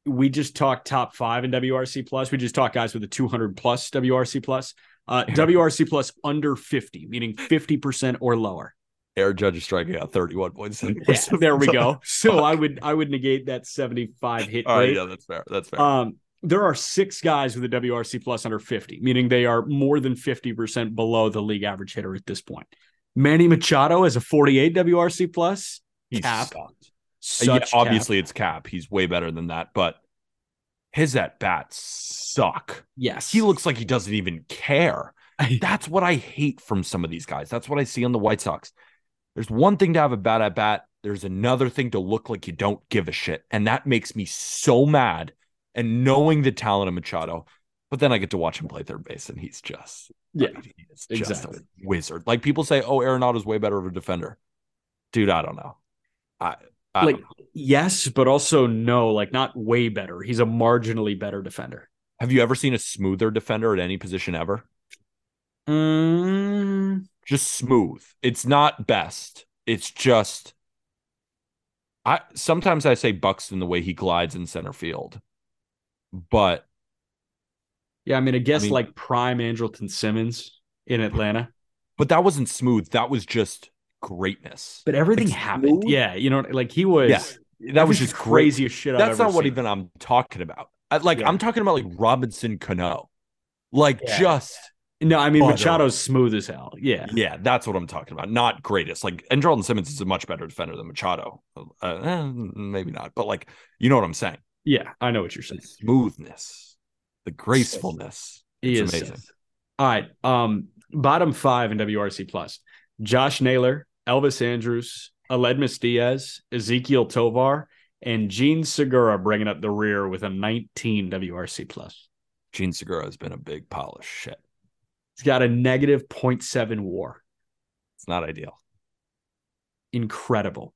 we just talked top five in WRC plus. We just talked guys with a 200 plus WRC plus. Uh, WRC plus under 50, meaning 50% or lower. Aaron Judge is striking out 31.7. Yeah, (laughs) there we go. So I would I would negate that 75 hit All rate. yeah, that's fair. That's fair. Um, there are six guys with a WRC plus under 50, meaning they are more than 50% below the league average hitter at this point. Manny Machado has a 48 WRC plus. He's cap. yeah, obviously, cap. it's cap. He's way better than that, but his at bats suck. Yes. He looks like he doesn't even care. (laughs) That's what I hate from some of these guys. That's what I see on the White Sox. There's one thing to have a bad at bat. There's another thing to look like you don't give a shit. And that makes me so mad. And knowing the talent of Machado, but then I get to watch him play third base and he's just, yeah, I mean, he's just exactly. a wizard. Like people say, oh, Arenado's way better of a defender. Dude, I don't know. I, I like, know. yes, but also no, like not way better. He's a marginally better defender. Have you ever seen a smoother defender at any position ever? Mm, just smooth. It's not best. It's just I sometimes I say Buxton the way he glides in center field. But yeah, I mean, I guess I mean, like prime Andrelton Simmons in Atlanta. But that wasn't smooth. That was just greatness. But everything like, happened. Smooth? Yeah, you know, like he was. Yeah, that was just craziest shit. That's not what even I'm talking about. I, like yeah. I'm talking about like Robinson Cano, like yeah. just no, I mean Machado's smooth as hell. Yeah, yeah, that's what I'm talking about. Not greatest. Like, and Jordan Simmons is a much better defender than Machado. Uh, eh, maybe not, but like, you know what I'm saying? Yeah, I know what you're saying. The smoothness, the gracefulness. He it's is amazing. All right, um, bottom five in WRC plus: Josh Naylor, Elvis Andrus, Aledmys Diaz, Ezequiel Tovar, and Jean Segura bringing up the rear with a 19 WRC plus. Jean Segura has been a big pile of shit. He's got a negative 0.7 war. It's not ideal. Incredible.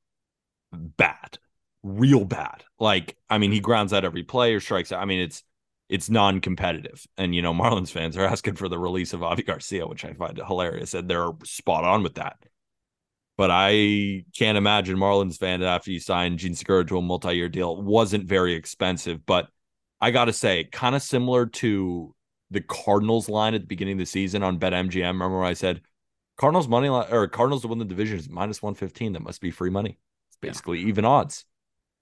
Bad. Real bad. Like, I mean, he grounds out every play or strikes out. I mean, it's it's non-competitive. And you know, Marlins fans are (laughs) asking for the release of Avi Garcia, which I find hilarious. And they're spot on with that. But I can't imagine Marlins fan after you signed Jean Segura to a multi-year deal wasn't very expensive. But I gotta say, kind of similar to the Cardinals line at the beginning of the season on BetMGM. Remember I said Cardinals money line or Cardinals to win the division is minus 115. That must be free money. It's basically yeah. even odds.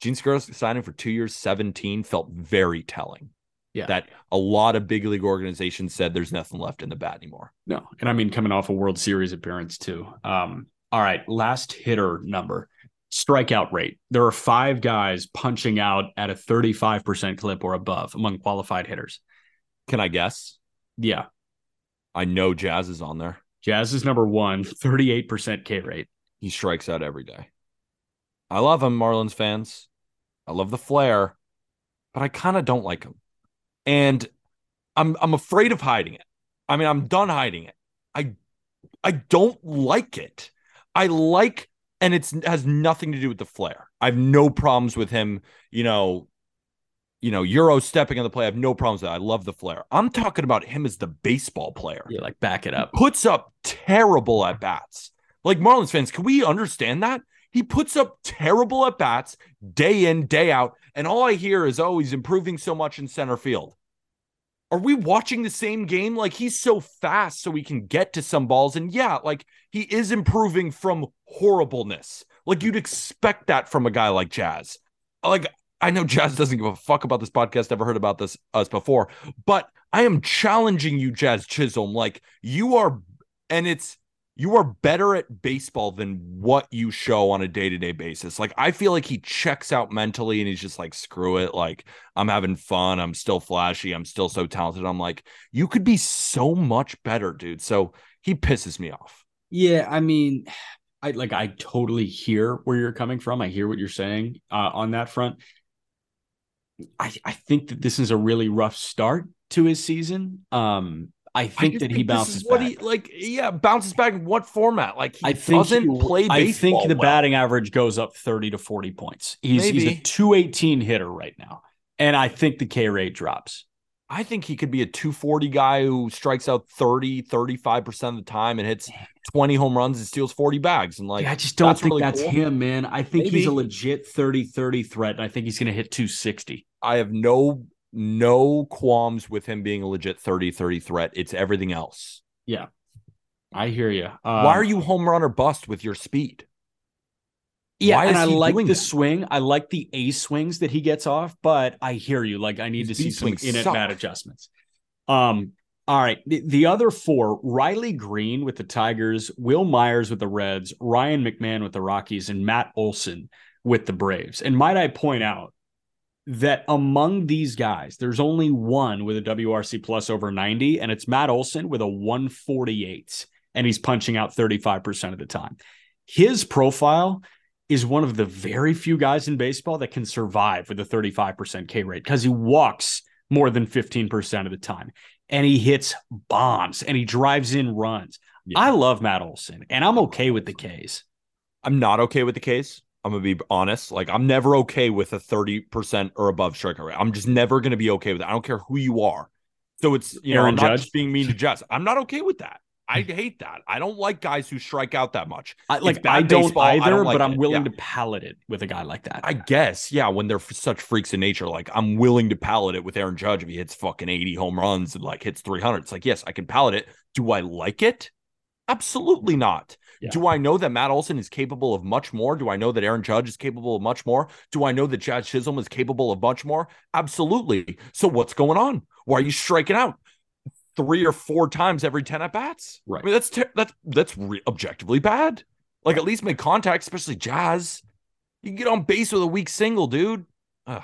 Jean Segura signing for two years, 17 felt very telling. Yeah. That a lot of big league organizations said there's nothing left in the bat anymore. No. And I mean, coming off a World Series appearance too. Um, All right, last hitter number strikeout rate. There are five guys punching out at a 35% clip or above among qualified hitters. Can I guess? Yeah. I know Jazz is on there. Jazz is number one, 38% K rate. He strikes out every day. I love him, Marlins fans. I love the flair, but I kind of don't like him. And I'm I'm afraid of hiding it. I mean, I'm done hiding it. I I don't like it. I like and it's has nothing to do with the flair. I have no problems with him, you know, you know, Euro stepping on the play. I have no problems with that. I love the flair. I'm talking about him as the baseball player. Yeah, like back it up. He puts up terrible at bats. Like Marlins fans, can we understand that? He puts up terrible at bats day in, day out. And all I hear is, oh, he's improving so much in center field. Are we watching the same game? Like he's so fast so he can get to some balls. And yeah, like he is improving from horribleness. Like you'd expect that from a guy like Jazz. Like I know Jazz doesn't give a fuck about this podcast, never heard about this us before, but I am challenging you, Jazz Chisholm. Like you are, and it's you are better at baseball than what you show on a day-to-day basis. Like I feel like he checks out mentally and he's just like screw it, like I'm having fun, I'm still flashy, I'm still so talented. I'm like you could be so much better, dude. So he pisses me off. Yeah, I mean, I like I totally hear where you're coming from. I hear what you're saying uh, on that front. I I think that this is a really rough start to his season. Um I think I that think he bounces back. He, like, yeah, bounces back in what format? Like, he I think doesn't he, play I think the well. batting average goes up 30 to 40 points. He's, he's a 218 hitter right now. And I think the K rate drops. I think he could be a 240 guy who strikes out 30, 35% of the time and hits 20 home runs and steals 40 bags. And like, yeah, I just don't that's think really that's cool. him, man. I think Maybe. he's a legit 30 30 threat. And I think he's going to hit 260. I have no no qualms with him being a legit 30 30 threat. It's everything else. Yeah. I hear you. Um, Why are you home run or bust with your speed? Yeah, and I like the that? swing. I like the A swings that he gets off, but I hear you. Like I need His to see some in at bat adjustments. Um, all right. The, the, other four, Riley Greene with the Tigers, Wil Myers with the Reds, Ryan McMahon with the Rockies, and Matt Olson with the Braves. And might I point out, that among these guys, there's only one with a WRC plus over 90, and it's Matt Olson with a 148, and he's punching out 35% of the time. His profile is one of the very few guys in baseball that can survive with a 35% K rate because he walks more than 15% of the time and he hits bombs and he drives in runs. Yeah. I love Matt Olson and I'm okay with the Ks. I'm not okay with the Ks. I'm gonna be honest. Like I'm never okay with a 30% or above strikeout rate. I'm just never gonna be okay with it. I don't care who you are. So it's you Aaron know, I'm Judge. not being mean to Jess. I'm not okay with that. I hate that. I don't like guys who strike out that much. I, like I don't baseball. either, I don't like but I'm willing yeah. to palate it with a guy like that. I guess, yeah. When they're such freaks in nature, like I'm willing to palate it with Aaron Judge if he hits fucking 80 home runs and like hits 300. It's like, yes, I can palate it. Do I like it? Absolutely not. Yeah. Do I know that Matt Olson is capable of much more? Do I know that Aaron Judge is capable of much more? Do I know that Jazz Chisholm is capable of much more? Absolutely. So what's going on? Why are you striking out three or four times every 10 at bats? Right. I mean, that's ter- that's that's re- objectively bad. Like at least make contact, especially Jazz. You can get on base with a weak single, dude. Ugh.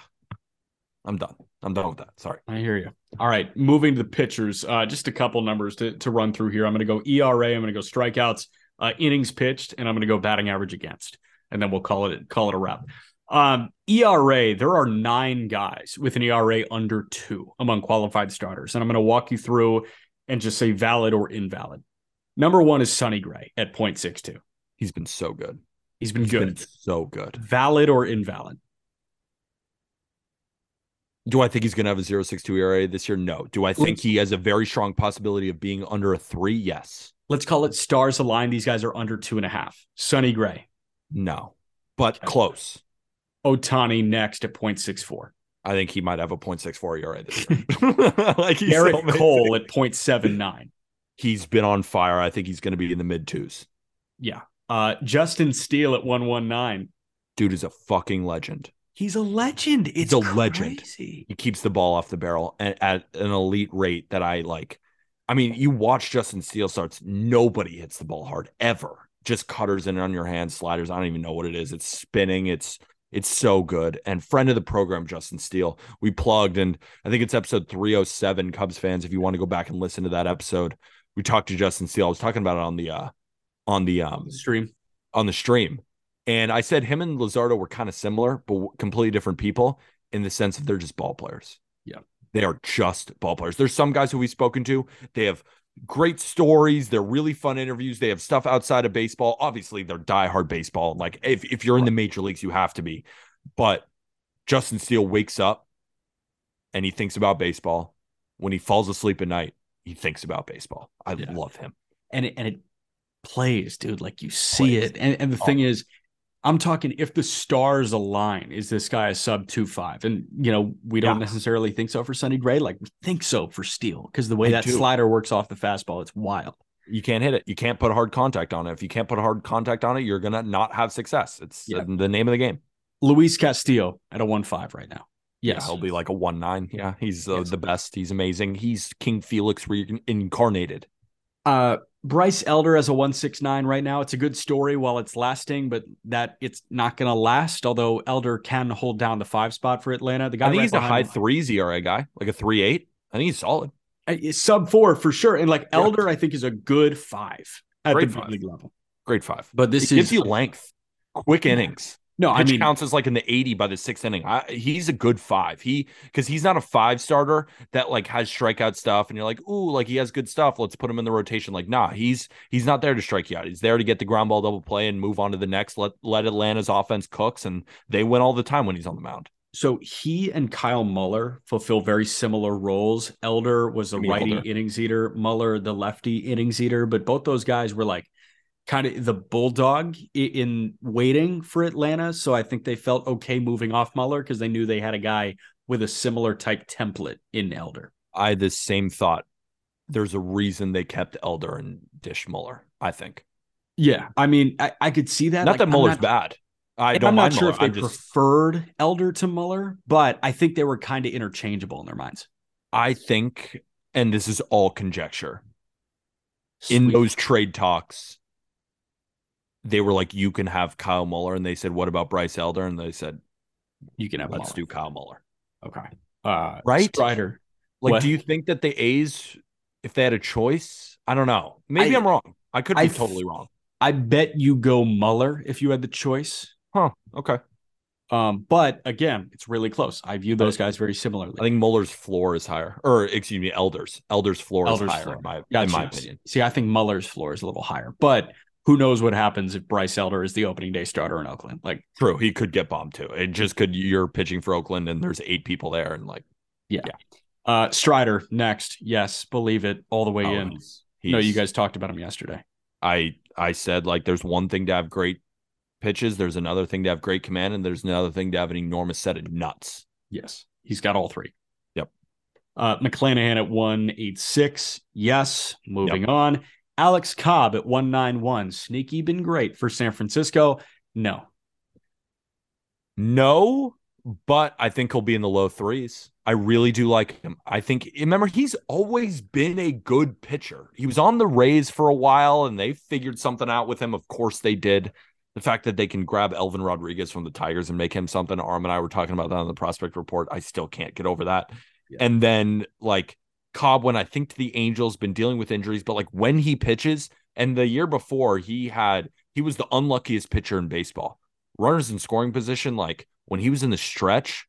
I'm done. I'm done with that. Sorry. I hear you. All right. Moving to the pitchers, uh, just a couple numbers to, to run through here. I'm going to go ERA. I'm going to go strikeouts uh, innings pitched, and I'm going to go batting average against, and then we'll call it call it a wrap. Um, ERA, there are nine guys with an ERA under two among qualified starters, and I'm going to walk you through and just say valid or invalid. Number one is Sonny Gray at 0.62. He's been so good. He's been He's good. Been so good. Valid or invalid? Do I think he's going to have a 0.62 ERA this year? No. Do I think he has a very strong possibility of being under a three? Yes let's call it stars aligned. These guys are under two and a half. Sonny Gray. No, but okay. close. Ohtani next at 0.64. I think he might have a 0.64 ERA this year. (laughs) (laughs) like Gerrit so Cole at 0.79. He's been on fire. I think he's going to be in the mid twos. Yeah. Uh, Justin Steele at 119. Dude is a fucking legend. He's a legend. It's he's a crazy. legend. He keeps the ball off the barrel at, at an elite rate that I like I mean, you watch Justin Steele starts, nobody hits the ball hard ever. just cutters in on your hand, sliders. I don't even know what it is. It's spinning. It's it's so good. And friend of the program, Justin Steele, we plugged, and I think it's episode 307, Cubs fans. If you want to go back and listen to that episode, we talked to Justin Steele. I was talking about it on the uh on the um stream. On the stream. And I said him and Luzardo were kind of similar, but completely different people in the sense that they're just ball players. Yeah. They are just ball players. There's some guys who we've spoken to, they have great stories. They're really fun interviews. They have stuff outside of baseball. Obviously, they're diehard baseball. Like if, if you're in the major leagues, you have to be. But Justin Steele wakes up and he thinks about baseball. When he falls asleep at night, he thinks about baseball. I yeah. love him. And it, and it plays, dude. Like you see plays. it. And, and the oh. thing is, I'm talking if the stars align, is this guy a sub two five? And you know, we don't yeah. necessarily think so for Sonny Gray. Like we think so for Steele because the way I that do. slider works off the fastball, it's wild. You can't hit it. You can't put hard contact on it. If you can't put hard contact on it, you're gonna not have success. It's yeah. the name of the game. Luis Castillo at a one five right now. Yes, yeah, he'll be like a one nine. Yeah, he's uh, yes. the best. He's amazing. He's King Felix reincarnated. Uh, Bryce Elder as a 169 right now. It's a good story while it's lasting, but that it's not going to last. Although Elder can hold down the five spot for Atlanta. The guy I think right he's a high him, threes ERA guy, like a three eight. I think he's solid. Sub four for sure. And like yeah. Elder, I think is a good five at Great the five. league level. Great five. But this it is, gives you length, quick innings. No, Pitch I mean counts as like in the 80 by the sixth inning. I, he's a good five. He because he's not a five starter that like has strikeout stuff, and you're like, ooh, like he has good stuff. Let's put him in the rotation. Like, nah, he's he's not there to strike you out. He's there to get the ground ball double play and move on to the next. Let let Atlanta's offense cooks, and they win all the time when he's on the mound. So he and Kyle Muller fulfill very similar roles. Elder was a righty innings eater, Muller the lefty innings eater, but both those guys were like kind of the bulldog in waiting for Atlanta. So I think they felt okay moving off Muller because they knew they had a guy with a similar type template in Elder. I had the same thought. There's a reason they kept Elder and Dish Muller, I think. Yeah. I mean, I, I could see that. Not like, that Muller's not, bad. I don't I'm not sure Muller. if they I'm preferred just... Elder to Muller, but I think they were kind of interchangeable in their minds. I think, and this is all conjecture, Sweet. in those trade talks, they were like, you can have Kyle Muller. And they said, what about Bryce Elder? And they said, you can have Let's Muller. do Kyle Muller. Okay. Uh, right? Strider. Like, what? do you think that the A's, if they had a choice, I don't know. Maybe I, am wrong. I could be I, totally wrong. I bet you go Muller if you had the choice. Huh. Okay. Um, but again, it's really close. I view those guys very similarly. I think Muller's floor is higher, or excuse me, Elder's Elder's floor Elder's is higher floor. in my gotcha. in my opinion. See, I think Muller's floor is a little higher, but who knows what happens if Bryce Elder is the opening day starter in Oakland? Like, true, he could get bombed too. It just could. You're pitching for Oakland, and there's eight people there, and like, yeah. yeah. Uh, Strider next, yes, believe it, all the way oh, in. He's, he's, no, you guys talked about him yesterday. I I said like, there's one thing to have great pitches, there's another thing to have great command, and there's another thing to have an enormous set of nuts. Yes, he's got all three. Yep. Uh, McClanahan at one eight six. Yes. Moving yep. on. Alex Cobb at 191. Sneaky been great for San Francisco. No. No, but I think he'll be in the low threes. I really do like him. I think, remember, he's always been a good pitcher. He was on the Rays for a while and they figured something out with him. Of course, they did. The fact that they can grab Elvin Rodriguez from the Tigers and make him something. Aram and I were talking about that on the prospect report. I still can't get over that. Yeah. And then, like, Cobb when I think to the Angels been dealing with injuries, but like when he pitches, and the year before he had he was the unluckiest pitcher in baseball. Runners in scoring position, like when he was in the stretch,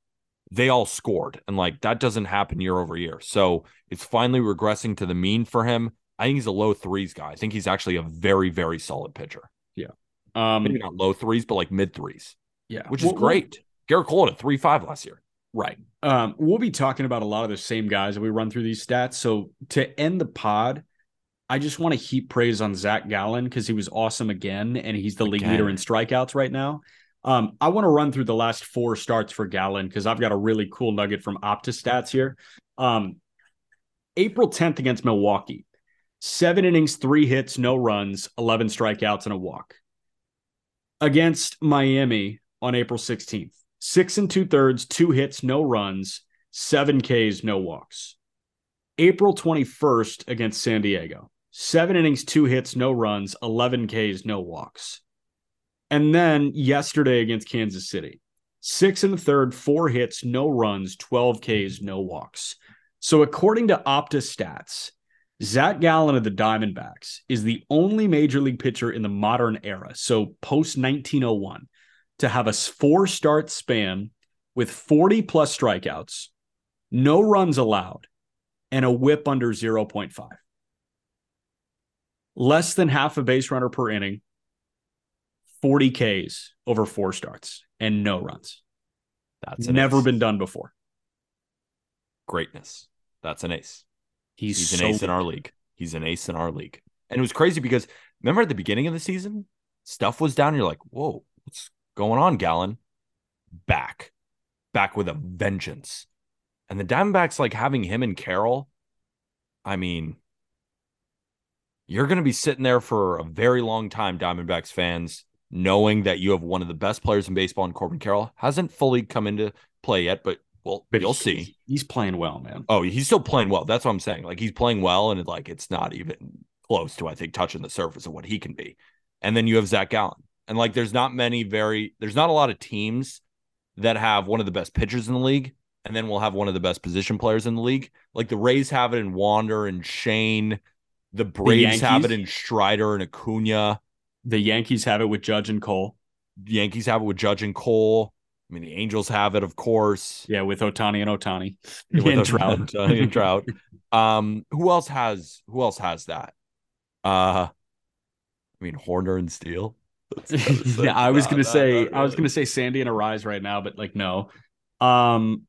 they all scored, and like that doesn't happen year over year. So it's finally regressing to the mean for him. I think he's a low threes guy. I think he's actually a very very solid pitcher. Yeah, um, maybe not low threes, but like mid threes. Yeah, which is well, great. Well, Gerrit Cole at three five last year. Right. Um, we'll be talking about a lot of the same guys as we run through these stats. So to end the pod, I just want to heap praise on Zach Gallen because he was awesome again, and he's the league leader in strikeouts right now. Um, I want to run through the last four starts for Gallen because I've got a really cool nugget from Opta Stats here. Um, April 10th against Milwaukee, seven innings, three hits, no runs, 11 strikeouts, and a walk. Against Miami on April 16th, six and two thirds, two hits, no runs, seven Ks, no walks. April 21st against San Diego, seven innings, two hits, no runs, 11 Ks, no walks. And then yesterday against Kansas City, six and the third, four hits, no runs, 12 Ks, no walks. So according to Opta Stats, Zach Gallen of the Diamondbacks is the only major league pitcher in the modern era, so post 1901, to have a four start span with 40 plus strikeouts, no runs allowed, and a whip under 0.5. Less than half a base runner per inning, 40 Ks over four starts, and no runs. That's never ace. been done before. Greatness. That's an ace. He's, He's an so ace in our league. He's an ace in our league. And it was crazy because remember at the beginning of the season, stuff was down. You're like, whoa, what's going on, Gallen? Back, back with a vengeance. And the Diamondbacks, like having him and Carroll, I mean, you're going to be sitting there for a very long time, Diamondbacks fans, knowing that you have one of the best players in baseball in Corbin Carroll. Hasn't fully come into play yet, but well, but you'll see. He's playing well, man. Oh, he's still playing well. That's what I'm saying. Like he's playing well, and it, like it's not even close to I think touching the surface of what he can be. And then you have Zach Gallen, and like there's not many very there's not a lot of teams that have one of the best pitchers in the league, and then we'll have one of the best position players in the league. Like the Rays have it in Wander and Shane. The Braves the have it in Strider and Acuna. The Yankees have it with Judge and Cole. The Yankees have it with Judge and Cole. I mean, the Angels have it, of course. Yeah, with Ohtani and Ohtani Yeah, with (laughs) and Trout. And Trout. Um, who else has who else has that? Uh I mean Hoerner and Steele. Yeah, (laughs) I was gonna say really. I was gonna say Sandy and Arraez right now, but like no. Um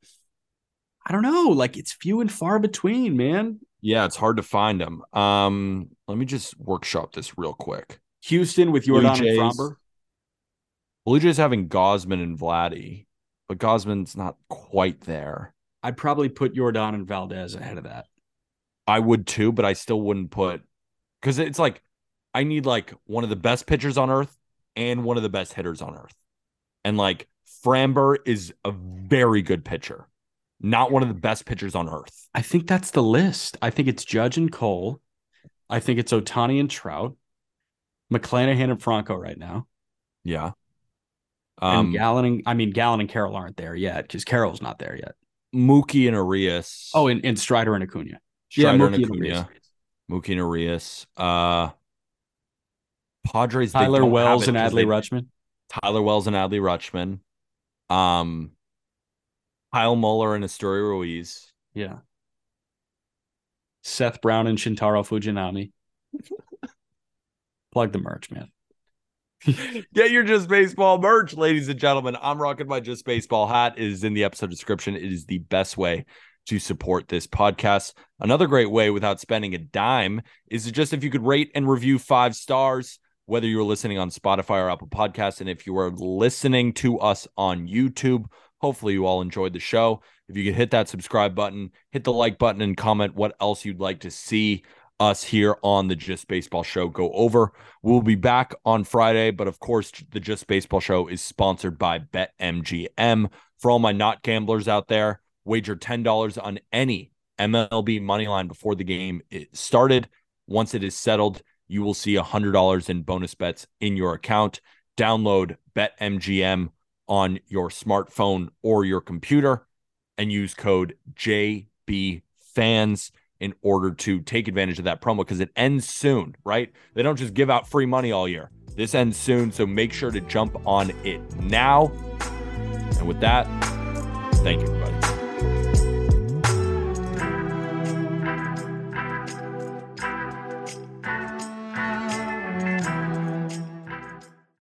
I don't know, like it's few and far between, man. Yeah, it's hard to find them. Um, let me just workshop this real quick. Houston with Yordan and Framber. Blue Jays having Gausman and Vladdy, but Gausman's not quite there. I'd probably put Yordan and Valdez ahead of that. I would too, but I still wouldn't put because it's like I need like one of the best pitchers on earth and one of the best hitters on earth. And like Framber is a very good pitcher, not one of the best pitchers on earth. I think that's the list. I think it's Judge and Cole. I think it's Ohtani and Trout, McClanahan and Franco right now. Yeah. Um, and Gallen, and, I mean, Gallen and Carroll aren't there yet because Carroll's not there yet. Mookie and Urias. Oh, and, and Strider and Acuna. Strider yeah, Mookie and Acuna. Mookie and Urias. Uh, Padres. Tyler Wells and Adley Rutschman. Tyler Wells and Adley Rutschman. Um, Kyle Muller and Esteury Ruiz. Yeah. Seth Brown and Shintaro Fujinami. (laughs) Plug the merch, man. (laughs) Get your Just Baseball merch, ladies and gentlemen. I'm rocking my Just Baseball hat. It is in the episode description. It is the best way to support this podcast. Another great way without spending a dime is just if you could rate and review five stars, whether you're listening on Spotify or Apple Podcasts. And if you are listening to us on YouTube, hopefully you all enjoyed the show. If you could hit that subscribe button, hit the like button, and comment what else you'd like to see us here on the Just Baseball Show go over. We'll be back on Friday, but of course, the Just Baseball Show is sponsored by BetMGM. For all my not gamblers out there, wager $10 on any MLB money line before the game started. Once it is settled, you will see $100 in bonus bets in your account. Download BetMGM on your smartphone or your computer and use code JBFans in order to take advantage of that promo because it ends soon, right? They don't just give out free money all year. This ends soon, so make sure to jump on it now. And with that, thank you, everybody.